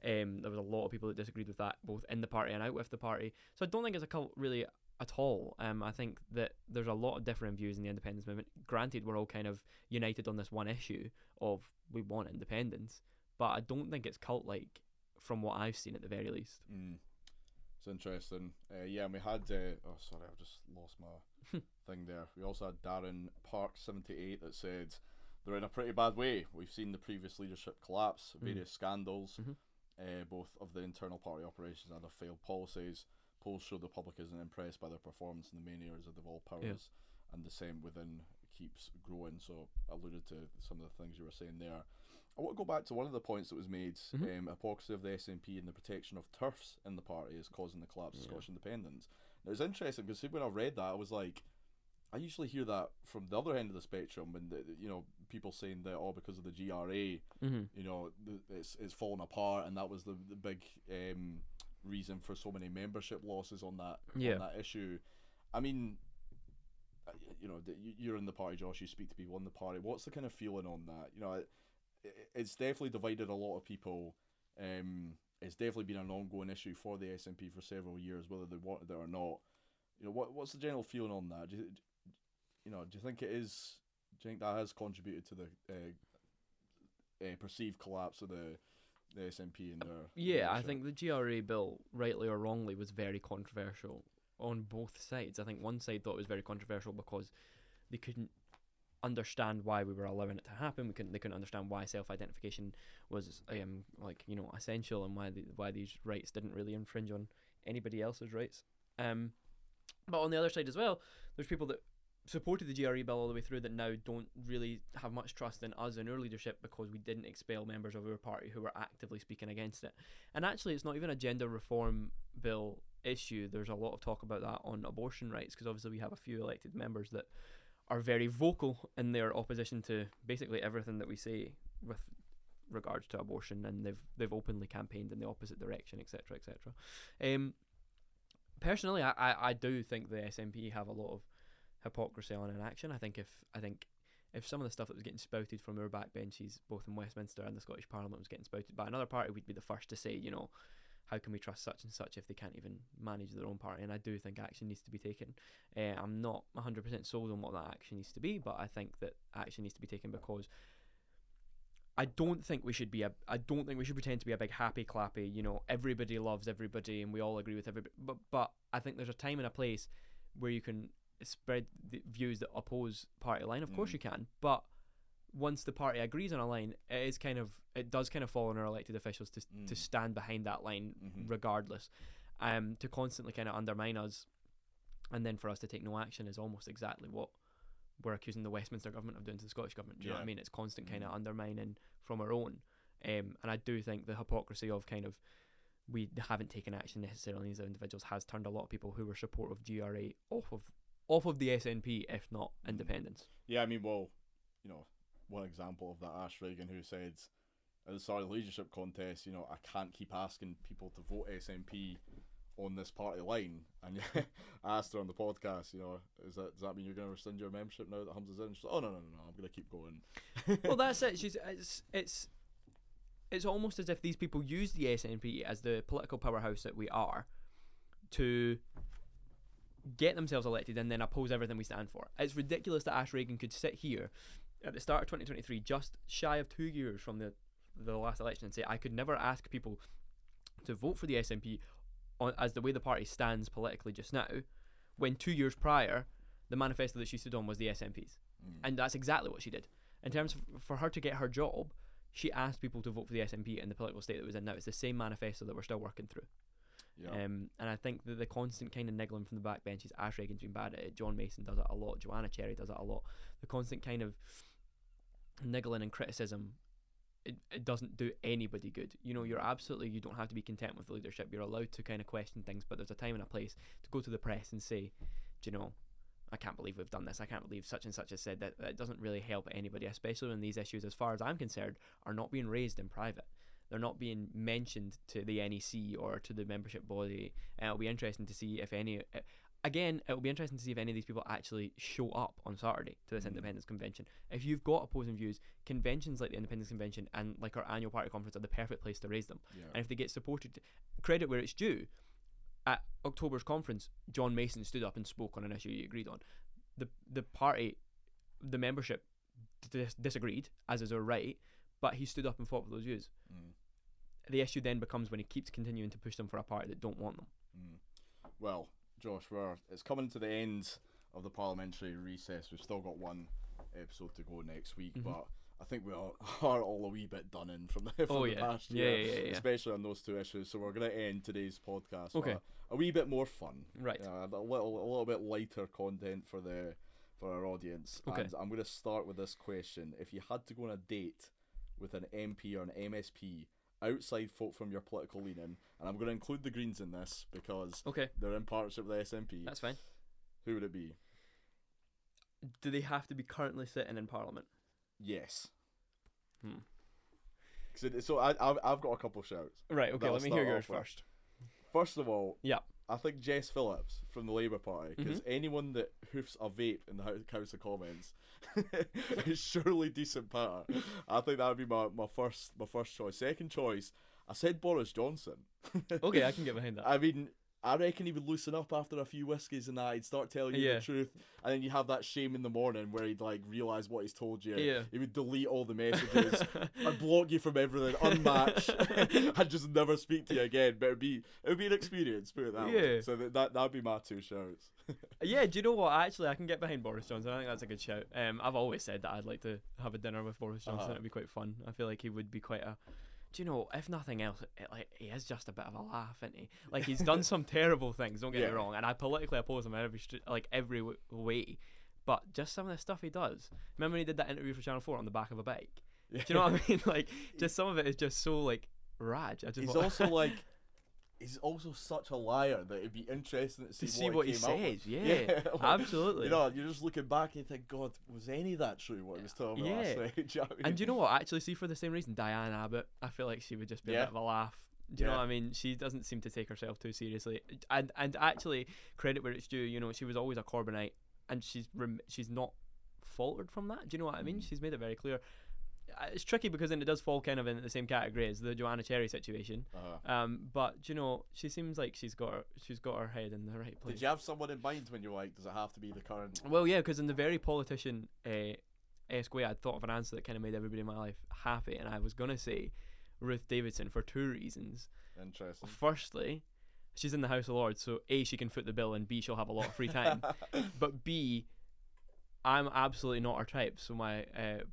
Um, there was a lot of people that disagreed with that, both in the party and out with the party. So I don't think it's a cult really at all. Um, I think that there's a lot of different views in the independence movement. Granted, we're all kind of united on this one issue of we want independence, but I don't think it's cult like from what I've seen at the very least. Mm. It's interesting. Uh, yeah, and we had. Uh, oh, sorry, I've just lost my thing there. We also had Darren Park seventy eight that said they're in a pretty bad way. We've seen the previous leadership collapse, Mm. various scandals, Mhm. uh, both of the internal party operations and of failed policies. Polls show the public isn't impressed by their performance in the main areas of devolved powers, and the same within keeps growing. So, I alluded to some of the things you were saying there. I want to go back to one of the points that was made. Mhm. Um, hypocrisy of the SNP and the protection of TERFs in the party is causing the collapse of Scottish independence. Now, it's interesting because when I read that, I was like, I usually hear that from the other end of the spectrum, when the, you know people saying that all because of the GRA, Mm-hmm. you know, the, it's it's fallen apart, and that was the the big um, reason for so many membership losses on that Yeah. on that issue. I mean, uh, you know, you- you're in the party, Josh. You speak to people in the party. What's the kind of feeling on that? You know, it, it- it's definitely divided a lot of people. Um, it's definitely been an ongoing issue for the SNP for several years, whether they wanted it or not. You know, what what's the general feeling on that? Do you, you know, do you think it is? Do you think that has contributed to the uh, uh, perceived collapse of the the SNP and their Yeah, I think the GRA bill, rightly or wrongly, was very controversial on both sides. I think one side thought it was very controversial because they couldn't understand why we were allowing it to happen. We couldn't. They couldn't understand why self-identification was um like you know essential and why the, why these rights didn't really infringe on anybody else's rights. Um, but on the other side as well, there's people that supported the GRA bill all the way through that now don't really have much trust in us and our leadership because we didn't expel members of our party who were actively speaking against it. And actually, it's not even a gender reform bill issue. There's a lot of talk about that on abortion rights because obviously we have a few elected members that are very vocal in their opposition to basically everything that we say with regards to abortion, and they've they've openly campaigned in the opposite direction, etc., etc. Um, personally, I, I, I do think the SNP have a lot of hypocrisy on inaction. I think if I think if some of the stuff that was getting spouted from our backbenches, both in Westminster and the Scottish Parliament, was getting spouted by another party, we'd be the first to say, you know, how can we trust such and such if they can't even manage their own party? And I do think action needs to be taken. Uh, I'm not 100% sold on what that action needs to be, but I think that action needs to be taken because I don't think we should be a. I don't think we should pretend to be a big happy clappy. You know, everybody loves everybody, and we all agree with everybody. But but I think there's a time and a place where you can spread the views that oppose party line. Of course Mm. you can, but once the party agrees on a line, it is kind of it does kind of fall on our elected officials to to Mm. stand behind that line Mhm. regardless. Um, to constantly kind of undermine us, and then for us to take no action is almost exactly what we're accusing the Westminster government of doing to the Scottish government. Do you know what I mean? It's constant kind of Mhm. undermining from our own. Um, and I do think the hypocrisy of kind of we haven't taken action necessarily as individuals has turned a lot of people who were supportive of GRA off of off of the SNP, if not Mhm. independence. Yeah, I mean, well, you know, one example of that Ash Regan who said at the start of the leadership contest, you know, I can't keep asking people to vote SNP on this party line. And I asked her on the podcast, you know, is that does that mean you're going to rescind your membership now that Humza's in? She's like, oh no no no no, I'm going to keep going. well, that's it. She's it's it's it's almost as if these people use the SNP as the political powerhouse that we are to get themselves elected and then oppose everything we stand for. It's ridiculous that Ash Regan could sit here at the start of 2023, just shy of two years from the the last election, and say I could never ask people to vote for the SNP on, as the way the party stands politically just now, when two years prior the manifesto that she stood on was the SNP's, Mm. and that's exactly what she did. In terms of for her to get her job, she asked people to vote for the SNP in the political state that was in now. It's the same manifesto that we're still working through. Yeah. Um, and I think that the constant kind of niggling from the backbenches, Ash Regan's been bad at it. John Mason does it a lot. Joanna Cherry does it a lot. The constant kind of niggling and criticism, it, it doesn't do anybody good. You know, you're absolutely, you don't have to be content with the leadership. You're allowed to kind of question things, but there's a time and a place to go to the press and say, do you know, I can't believe we've done this. I can't believe such and such has said that. That doesn't really help anybody, especially when these issues, as far as I'm concerned, are not being raised in private. They're not being mentioned to the NEC or to the membership body. And it'll be interesting to see if any. uh, Again, it'll be interesting to see if any of these people actually show up on Saturday to this Mhm. independence convention. If you've got opposing views, conventions like the independence convention and like our annual party conference are the perfect place to raise them. yeah. And if they get supported, credit where it's due. At October's conference, John Mason stood up and spoke on an issue he agreed on. The the party, the membership dis- disagreed, as is their right, but he stood up and fought for those views. Mm. The issue then becomes when he keeps continuing to push them for a party that don't want them. Mm. Well, Josh, we're it's coming to the end of the parliamentary recess. We've still got one episode to go next week, Mhm. but I think we are, are all a wee bit done in from the, from Oh, the yeah. past year, yeah, yeah, especially on those two issues. So we're going to end today's podcast Okay. with a, a wee bit more fun, Right. uh, a little a little bit lighter content for the for our audience. Okay. And I'm going to start with this question: If you had to go on a date with an MP or an MSP outside folk from your political leaning, and I'm going to include the Greens in this because Okay, they're in partnership with the SNP. that's fine. Who would it be? Do they have to be currently sitting in Parliament? Yes. Hmm. it- so I, I've, I've got a couple shouts. Right. Okay. Let me hear yours with- first. First of all, Yeah. I think Jess Phillips from the Labour Party, because Mm-hmm. anyone that hoofs a vape in the House of Commons is surely decent patter. I think that would be my, my first my first choice. Second choice, I said Boris Johnson. Okay, I can get behind that. I mean, I reckon he would loosen up after a few whiskies and that. He'd start telling you Yeah. the truth, and then you have that shame in the morning where he'd like realize what he's told you. Yeah. He would delete all the messages. I'd block you from everything, unmatch. I'd just never speak to you again. But it'd be it would be an experience, put it that way. So that that that'd be my two shouts. Yeah, do you know what? Actually, I can get behind Boris Johnson. I think that's a good shout. Um, I've always said that I'd like to have a dinner with Boris Johnson. Uh-huh. It'd be quite fun. I feel like he would be quite a. Do you know? If nothing else, it, like he is just a bit of a mm. laugh, isn't he? Like he's done some terrible things. Don't get Yeah. me wrong, and I politically oppose him in every like every w- way. But just some of the stuff he does. Remember when he did that interview for Channel Four on the back of a bike? Do you know what I mean? Like, just some of it is just so like just He's also like. He's also such a liar that it'd be interesting to see, to see what he came up with. says. Yeah, like, absolutely. You know, you're just looking back and you think, God, was any of that true? What he was telling me last Yeah. night? Do you know what I mean? And you know what? Actually, see for the same reason, Diane Abbott. I feel like she would just be a bit of a laugh. Do you know what I mean? She doesn't seem to take herself too seriously. And and actually, credit where it's due. You know, she was always a Corbynite, and she's rem- she's not faltered from that. Do you know what I mean? Mm. She's made it very clear. Uh, It's tricky because then it does fall kind of in the same category as the Joanna Cherry situation. Uh-huh. Um, but you know, she seems like she's got her, she's got her head in the right place. Did you have someone in mind when you were like, does it have to be the current? Well, yeah, because in the very politician uh, esque way, I'd thought of an answer that kind of made everybody in my life happy, and I was gonna say Ruth Davidson for two reasons. Interesting. Firstly, she's in the House of Lords, so a she can foot the bill, and b she'll have a lot of free time. but b, I'm absolutely not her type, so my uh,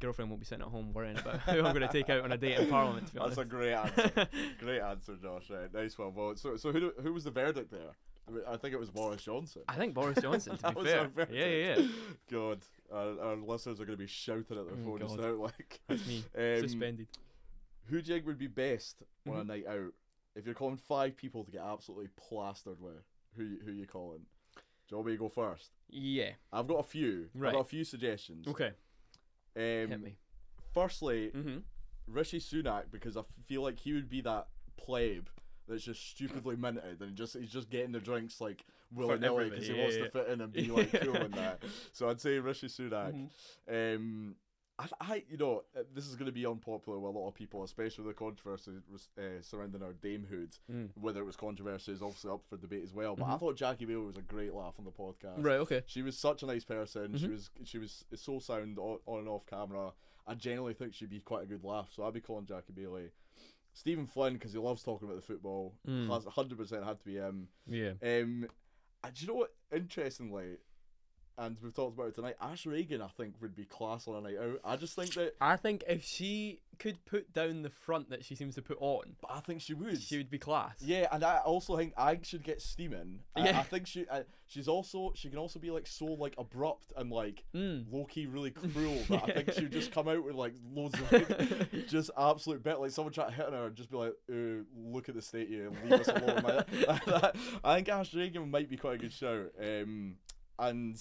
girlfriend won't be sitting at home worrying about who I'm gonna take out on a date in Parliament. To be That's honest. a great answer. great answer, Josh. Right, nice one. Well, so so who who was the verdict there? I, mean, I think it was Boris Johnson. I think Boris Johnson. To be fair, yeah, yeah, yeah. God, our, our listeners are going to be shouting at their Oh, phone God. now. Like, That's me um, suspended. who do you think would be best on a Mhm. night out? If you're calling five people to get absolutely plastered with, who who you calling? Do you want me to go first? Yeah. I've got a few. Right. I've got a few suggestions. Okay. Um, Hit me. Firstly, Mm-hmm. Rishi Sunak because I feel like he would be that plebe that's just stupidly minted and just he's just getting the drinks like willy nilly because he everybody, wants yeah, to fit in and be like cool and that. So I'd say Rishi Sunak. Mhm. Um, I, I, you know, uh, this is going to be unpopular with a lot of people, especially with the controversy uh, surrounding our damehood. Mm. Whether it was controversy is obviously up for debate as well. But I Mhm. thought Jackie Baillie was a great laugh on the podcast. Right. Okay. She was such a nice person. She Mhm. was she was so sound on, on and off camera. I genuinely think she'd be quite a good laugh. So I'd be calling Jackie Baillie. Stephen Flynn because he loves talking about the football. Mm. Has hundred percent had to be him. Yeah. Um, and do you know what? Interestingly, and we've talked about it tonight. Ash Regan, I think, would be class on a night out. I just think that, I think if she could put down the front that she seems to put on, but I think she would. she would be class. Yeah, and I also think I should get steaming. I, Yeah. I think she uh, she's also she can also be like so like abrupt and like Mm. low key really cruel that I think she'd just come out with like loads of like, just absolute bit like someone try to hit her and just be like, look at the state you leave us alone. I think Ash Regan might be quite a good shout. Um, and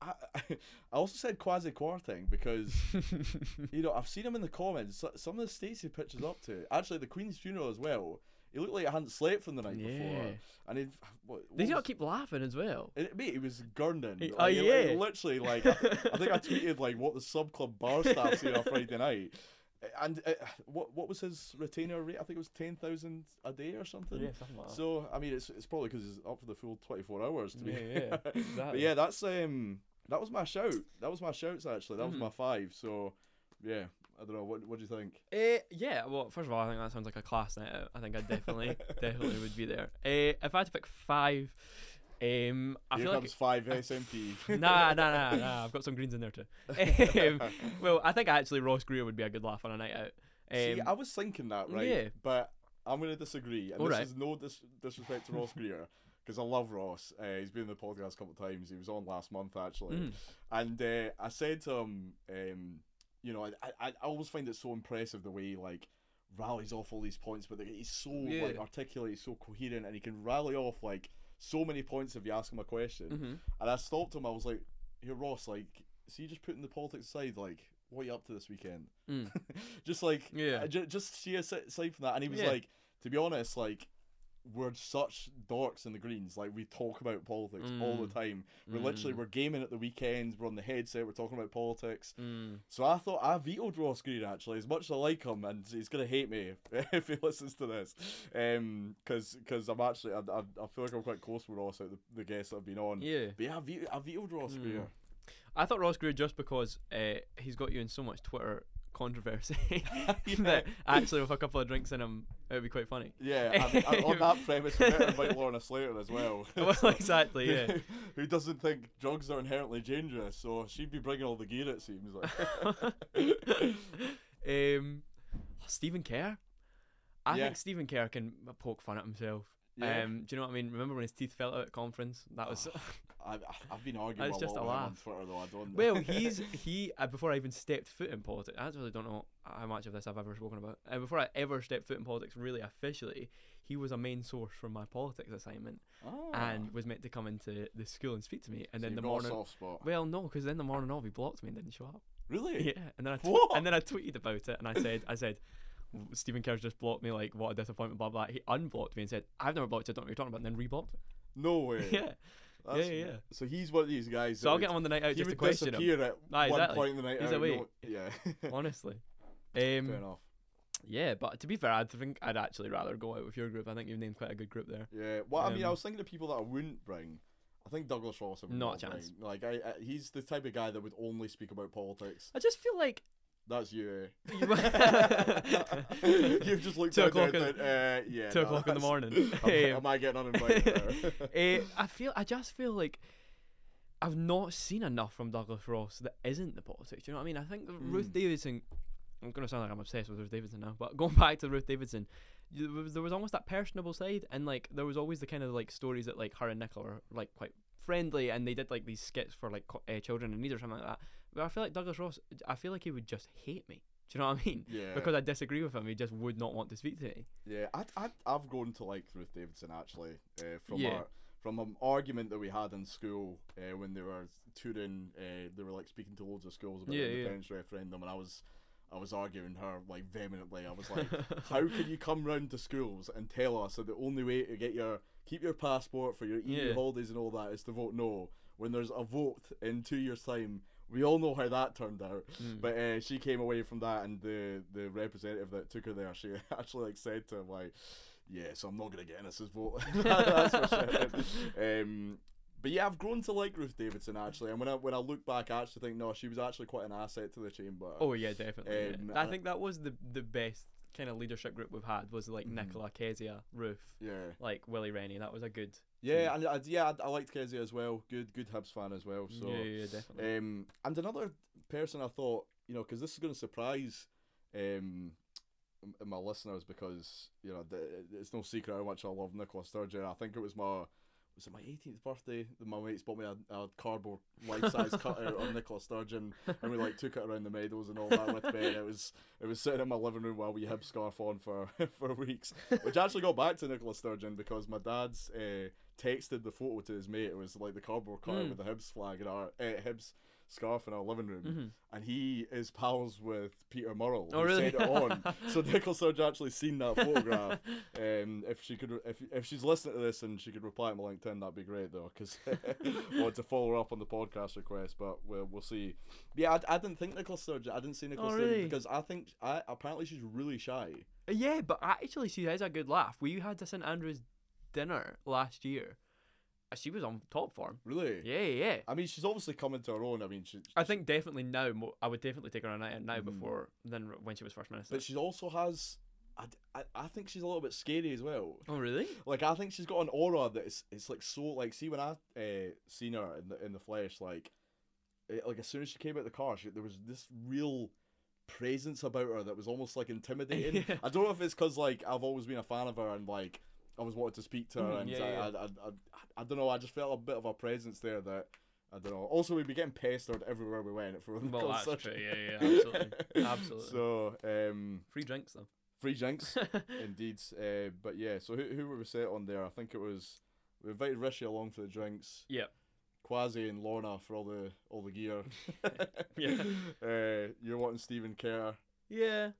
I, I also said Kwasi Kwarteng because you know I've seen him in the comments. Some of the states he pitches up to, actually the Queen's funeral as well. He looked like he hadn't slept from the night before, and he what, what Did you was- not keep laughing as well? it, mate, he was gurning. He- Like, oh, he- yeah. literally, like I, I think I tweeted like what the sub club bar staff say on Friday night, and uh, what what was his retainer rate? I think it was ten thousand a day or something. Yeah, something like So I mean, it's it's probably because he's up for the full twenty four hours. To be Yeah, yeah, but yeah, that's um that was my shout. That was my shouts actually. That was Mhm. my five. So yeah, I don't know. What what do you think? Uh, yeah, well, first of all, I think that sounds like a class night out. I think I definitely, definitely would be there. Uh, if I had to pick five, um, I Here feel comes five SNP. like nah, nah, nah, nah. I've got some greens in there too. Um, well, I think actually Ross Greer would be a good laugh on a night out. See, Um, I was thinking that, right? yeah. But I'm going to disagree. And Alright. this is no dis- disrespect to Ross Greer, because I love Ross. Uh, he's been in the podcast a couple of times. He was on last month, actually. Mm. And uh, I said to him, um, you know, I, I, I always find it so impressive the way he, like, rallies off all these points, but he's so, Yeah. like, articulate, he's so coherent, and he can rally off, like, so many points if you ask him a question. mhm. And I stopped him. I was like, "Here, Ross. Like, see, you just putting the politics aside. Like, what are you up to this weekend? Mm. just like, Yeah. uh, ju- just see asi- aside from that." And he was Yeah. like, "To be honest, like, we're such dorks in the Greens. Like, we talk about politics all the Mm. time. We're literally Mm. we're gaming at the weekends. We're on the headset. We're talking about politics." Mm. So I thought I vetoed Ross Greer actually, as much as I like him, and he's gonna hate me if he listens to this, um, because because I'm actually I, I, I feel like I'm quite close with Ross out the, the guests that have been on. Yeah. But yeah, I vetoed, I vetoed Ross Mm. Greer. I thought Ross Greer just because uh, he's got you in so much Twitter controversy that actually with a couple of drinks in him, it would be quite funny. Yeah, and, and on that premise, we better invite Lorna Slater as well. Well, exactly, yeah. Who doesn't think drugs are inherently dangerous? So she'd be bringing all the gear. It seems like. um, Stephen Kerr. I Yeah. think Stephen Kerr can poke fun at himself. Yeah. Um, do you know what I mean? Remember when his teeth fell out at conference? That was I've, I've been arguing That's a just a with him on laugh. Twitter though. I don't. well. He's he uh, before I even stepped foot in politics. I actually don't know how much of this I've ever spoken about. Uh, before I ever stepped foot in politics, really officially, he was a main source for my politics assignment Oh. and was meant to come into the school and speak to me. And So then the morning, soft spot. well, no, because then the morning of he blocked me and didn't show up. really? Yeah, and then I tw- and then I tweeted about it, and I said, I said, "W- Stephen Kerr's just blocked me. Like, what a disappointment. Blah blah. He unblocked me and said, I've never blocked you. I don't know what you're talking about. And then reblocked me. No way. Yeah. That's- yeah, yeah. So he's one of these guys. So I'll would- get him on the night out He just to question him. disappear at Ah, one point in the night He's out. away. no- yeah. Honestly. Fair Um, enough. yeah, but to be fair, I think I'd actually rather go out with your group. I think you've named quite a good group there. Yeah. Well, I mean, I Um, was thinking of people that I wouldn't bring. I think Douglas would Not a chance. Bring. Like, I, I, he's the type of guy that would only speak about politics. I just feel like That's you. You- Eh? You've just looked Two down o'clock in- uh, yeah. two no, o'clock in the morning. Am, I getting uninvited there? uh, I feel I just feel like I've not seen enough from Douglas Ross that isn't the politics. You know what I mean? I think that Ruth Mm. Davidson. I'm gonna sound like I'm obsessed with Ruth Davidson now, but going back to Ruth Davidson, there was, there was almost that personable side, and like there was always the kind of like stories that like her and Nicola are like quite friendly, and they did like these skits for like uh, children in need or something like that. But I feel like Douglas Ross, I feel like he would just hate me. Do you know what I mean? yeah. Because I disagree with him, he just would not want to speak to me. Yeah, I I I've grown to like Ruth Davidson actually uh, from Yeah. our from an argument that we had in school uh, when they were touring. Uh, they were like speaking to loads of schools about Yeah, the yeah. independence referendum, and I was. I was arguing her like vehemently. I was like, "How can you come round to schools and tell us that the only way to get your keep your passport for your EU Yeah. holidays and all that is to vote no when there's a vote in two years' time? We all know how that turned out. Mm. But uh, she came away from that, and the the representative that took her there, she actually like said to him like, "Yeah, so I'm not gonna get Innes's vote." That's sure. Um, but yeah, I've grown to like Ruth Davidson actually, and when I when I look back, I actually think no, she was actually quite an asset to the chamber. Oh yeah, definitely. yeah. Um, I think that was the the best kind of leadership group we've had was like Mhm. Nicola, Kezia, Ruth, yeah, like Willie Rennie. That was a good. yeah, and I, yeah, I, I liked Kezia as well. Good, good Hibs fan as well. So. yeah, yeah, definitely. Um, and another person I thought, you know, because this is going to surprise um, my listeners because, you know, it's no secret how much I love Nicola Sturgeon. I think it was my, was it my 18th birthday that my mates bought me a, a cardboard life-size cutout of Nicola Sturgeon and we like took it around the meadows and all that with me. And it was it was sitting in my living room while we had scarf on for for weeks, which actually got back to Nicola Sturgeon because my dad's uh, texted the photo to his mate. It was like the cardboard cutout Mm. with the Hibs flag in our uh, Hibs scarf in our living room, Mhm. and he is pals with Peter Murrell. Oh really? Sent it on. so Nicola Sturgeon actually seen that photograph. Um, if she could, if if she's listening to this and she could reply on my LinkedIn, that'd be great though, because I want to follow her up on the podcast request. But we'll we'll see. Yeah, I, I didn't think Nicola Sturgeon. I didn't see Nicola Oh, Sturgeon really? because I think I apparently she's really shy. yeah, but actually, she has a good laugh. We had a St Andrews dinner last year. Uh, She was on top form. Really. Yeah, yeah. I mean, she's obviously coming to her own. I mean, she. I think definitely now. Mo- I would definitely take her on a night now Mhm. before than when she was first minister. But she also has. I, I, I think she's a little bit scary as well. oh really? Like I think she's got an aura that is it's like so like see when I uh, seen her in the in the flesh like it, like as soon as she came out the car she, there was this real presence about her that was almost like intimidating. Yeah. I don't know if it's because like I've always been a fan of her and like I was wanting to speak to her Mhm, and yeah, I, yeah. I, I, I, I don't know I just felt a bit of a presence there that I don't know. Also, we'd be getting pestered everywhere we went for the Well, that's concert. true. Yeah, yeah, absolutely, absolutely. So, um, Free drinks though. free drinks. Indeed. Uh, but yeah, so who, who were we set on there? I think it was we invited Rishi along for the drinks. Yep. Kwasi and Lorna for all the all the gear. Yeah. Uh, you're wanting Stephen Kerr. Yeah.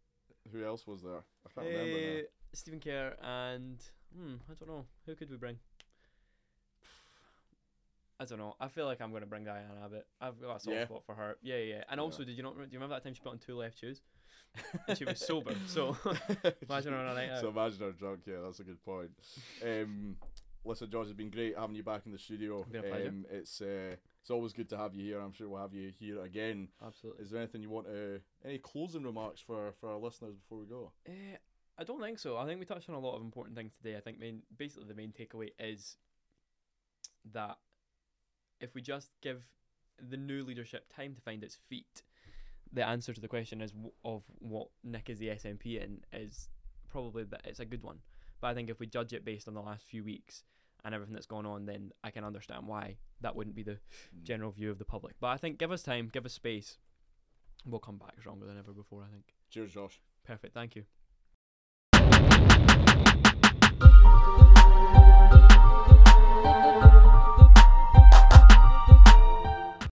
Who else was there? I can't remember now. Uh, Stephen Kerr and hmm, I don't know who could we bring. I don't know. I feel like I'm going to bring Diane Abbott. I've got a soft Yeah. spot for her. Yeah, yeah. And Yeah. also, did you not? Do you remember that time she put on two left shoes? and she was sober. So imagine her on a night out. So imagine her drunk. Yeah, that's a good point. Um, listen, George, it's been great having you back in the studio. Been a pleasure. Um, it's uh, it's always good to have you here. I'm sure we'll have you here again. Absolutely. Is there anything you want to any closing remarks for for our listeners before we go? Uh, I don't think so. I think we touched on a lot of important things today. I think main, basically the main takeaway is that if we just give the new leadership time to find its feet, the answer to the question is w- of what Nick is the SNP in is probably that it's a good one. But I think if we judge it based on the last few weeks and everything that's gone on, then I can understand why that wouldn't be the mm. general view of the public. But I think give us time, give us space, we'll come back stronger than ever before. I think. Cheers, Josh. Perfect. Thank you you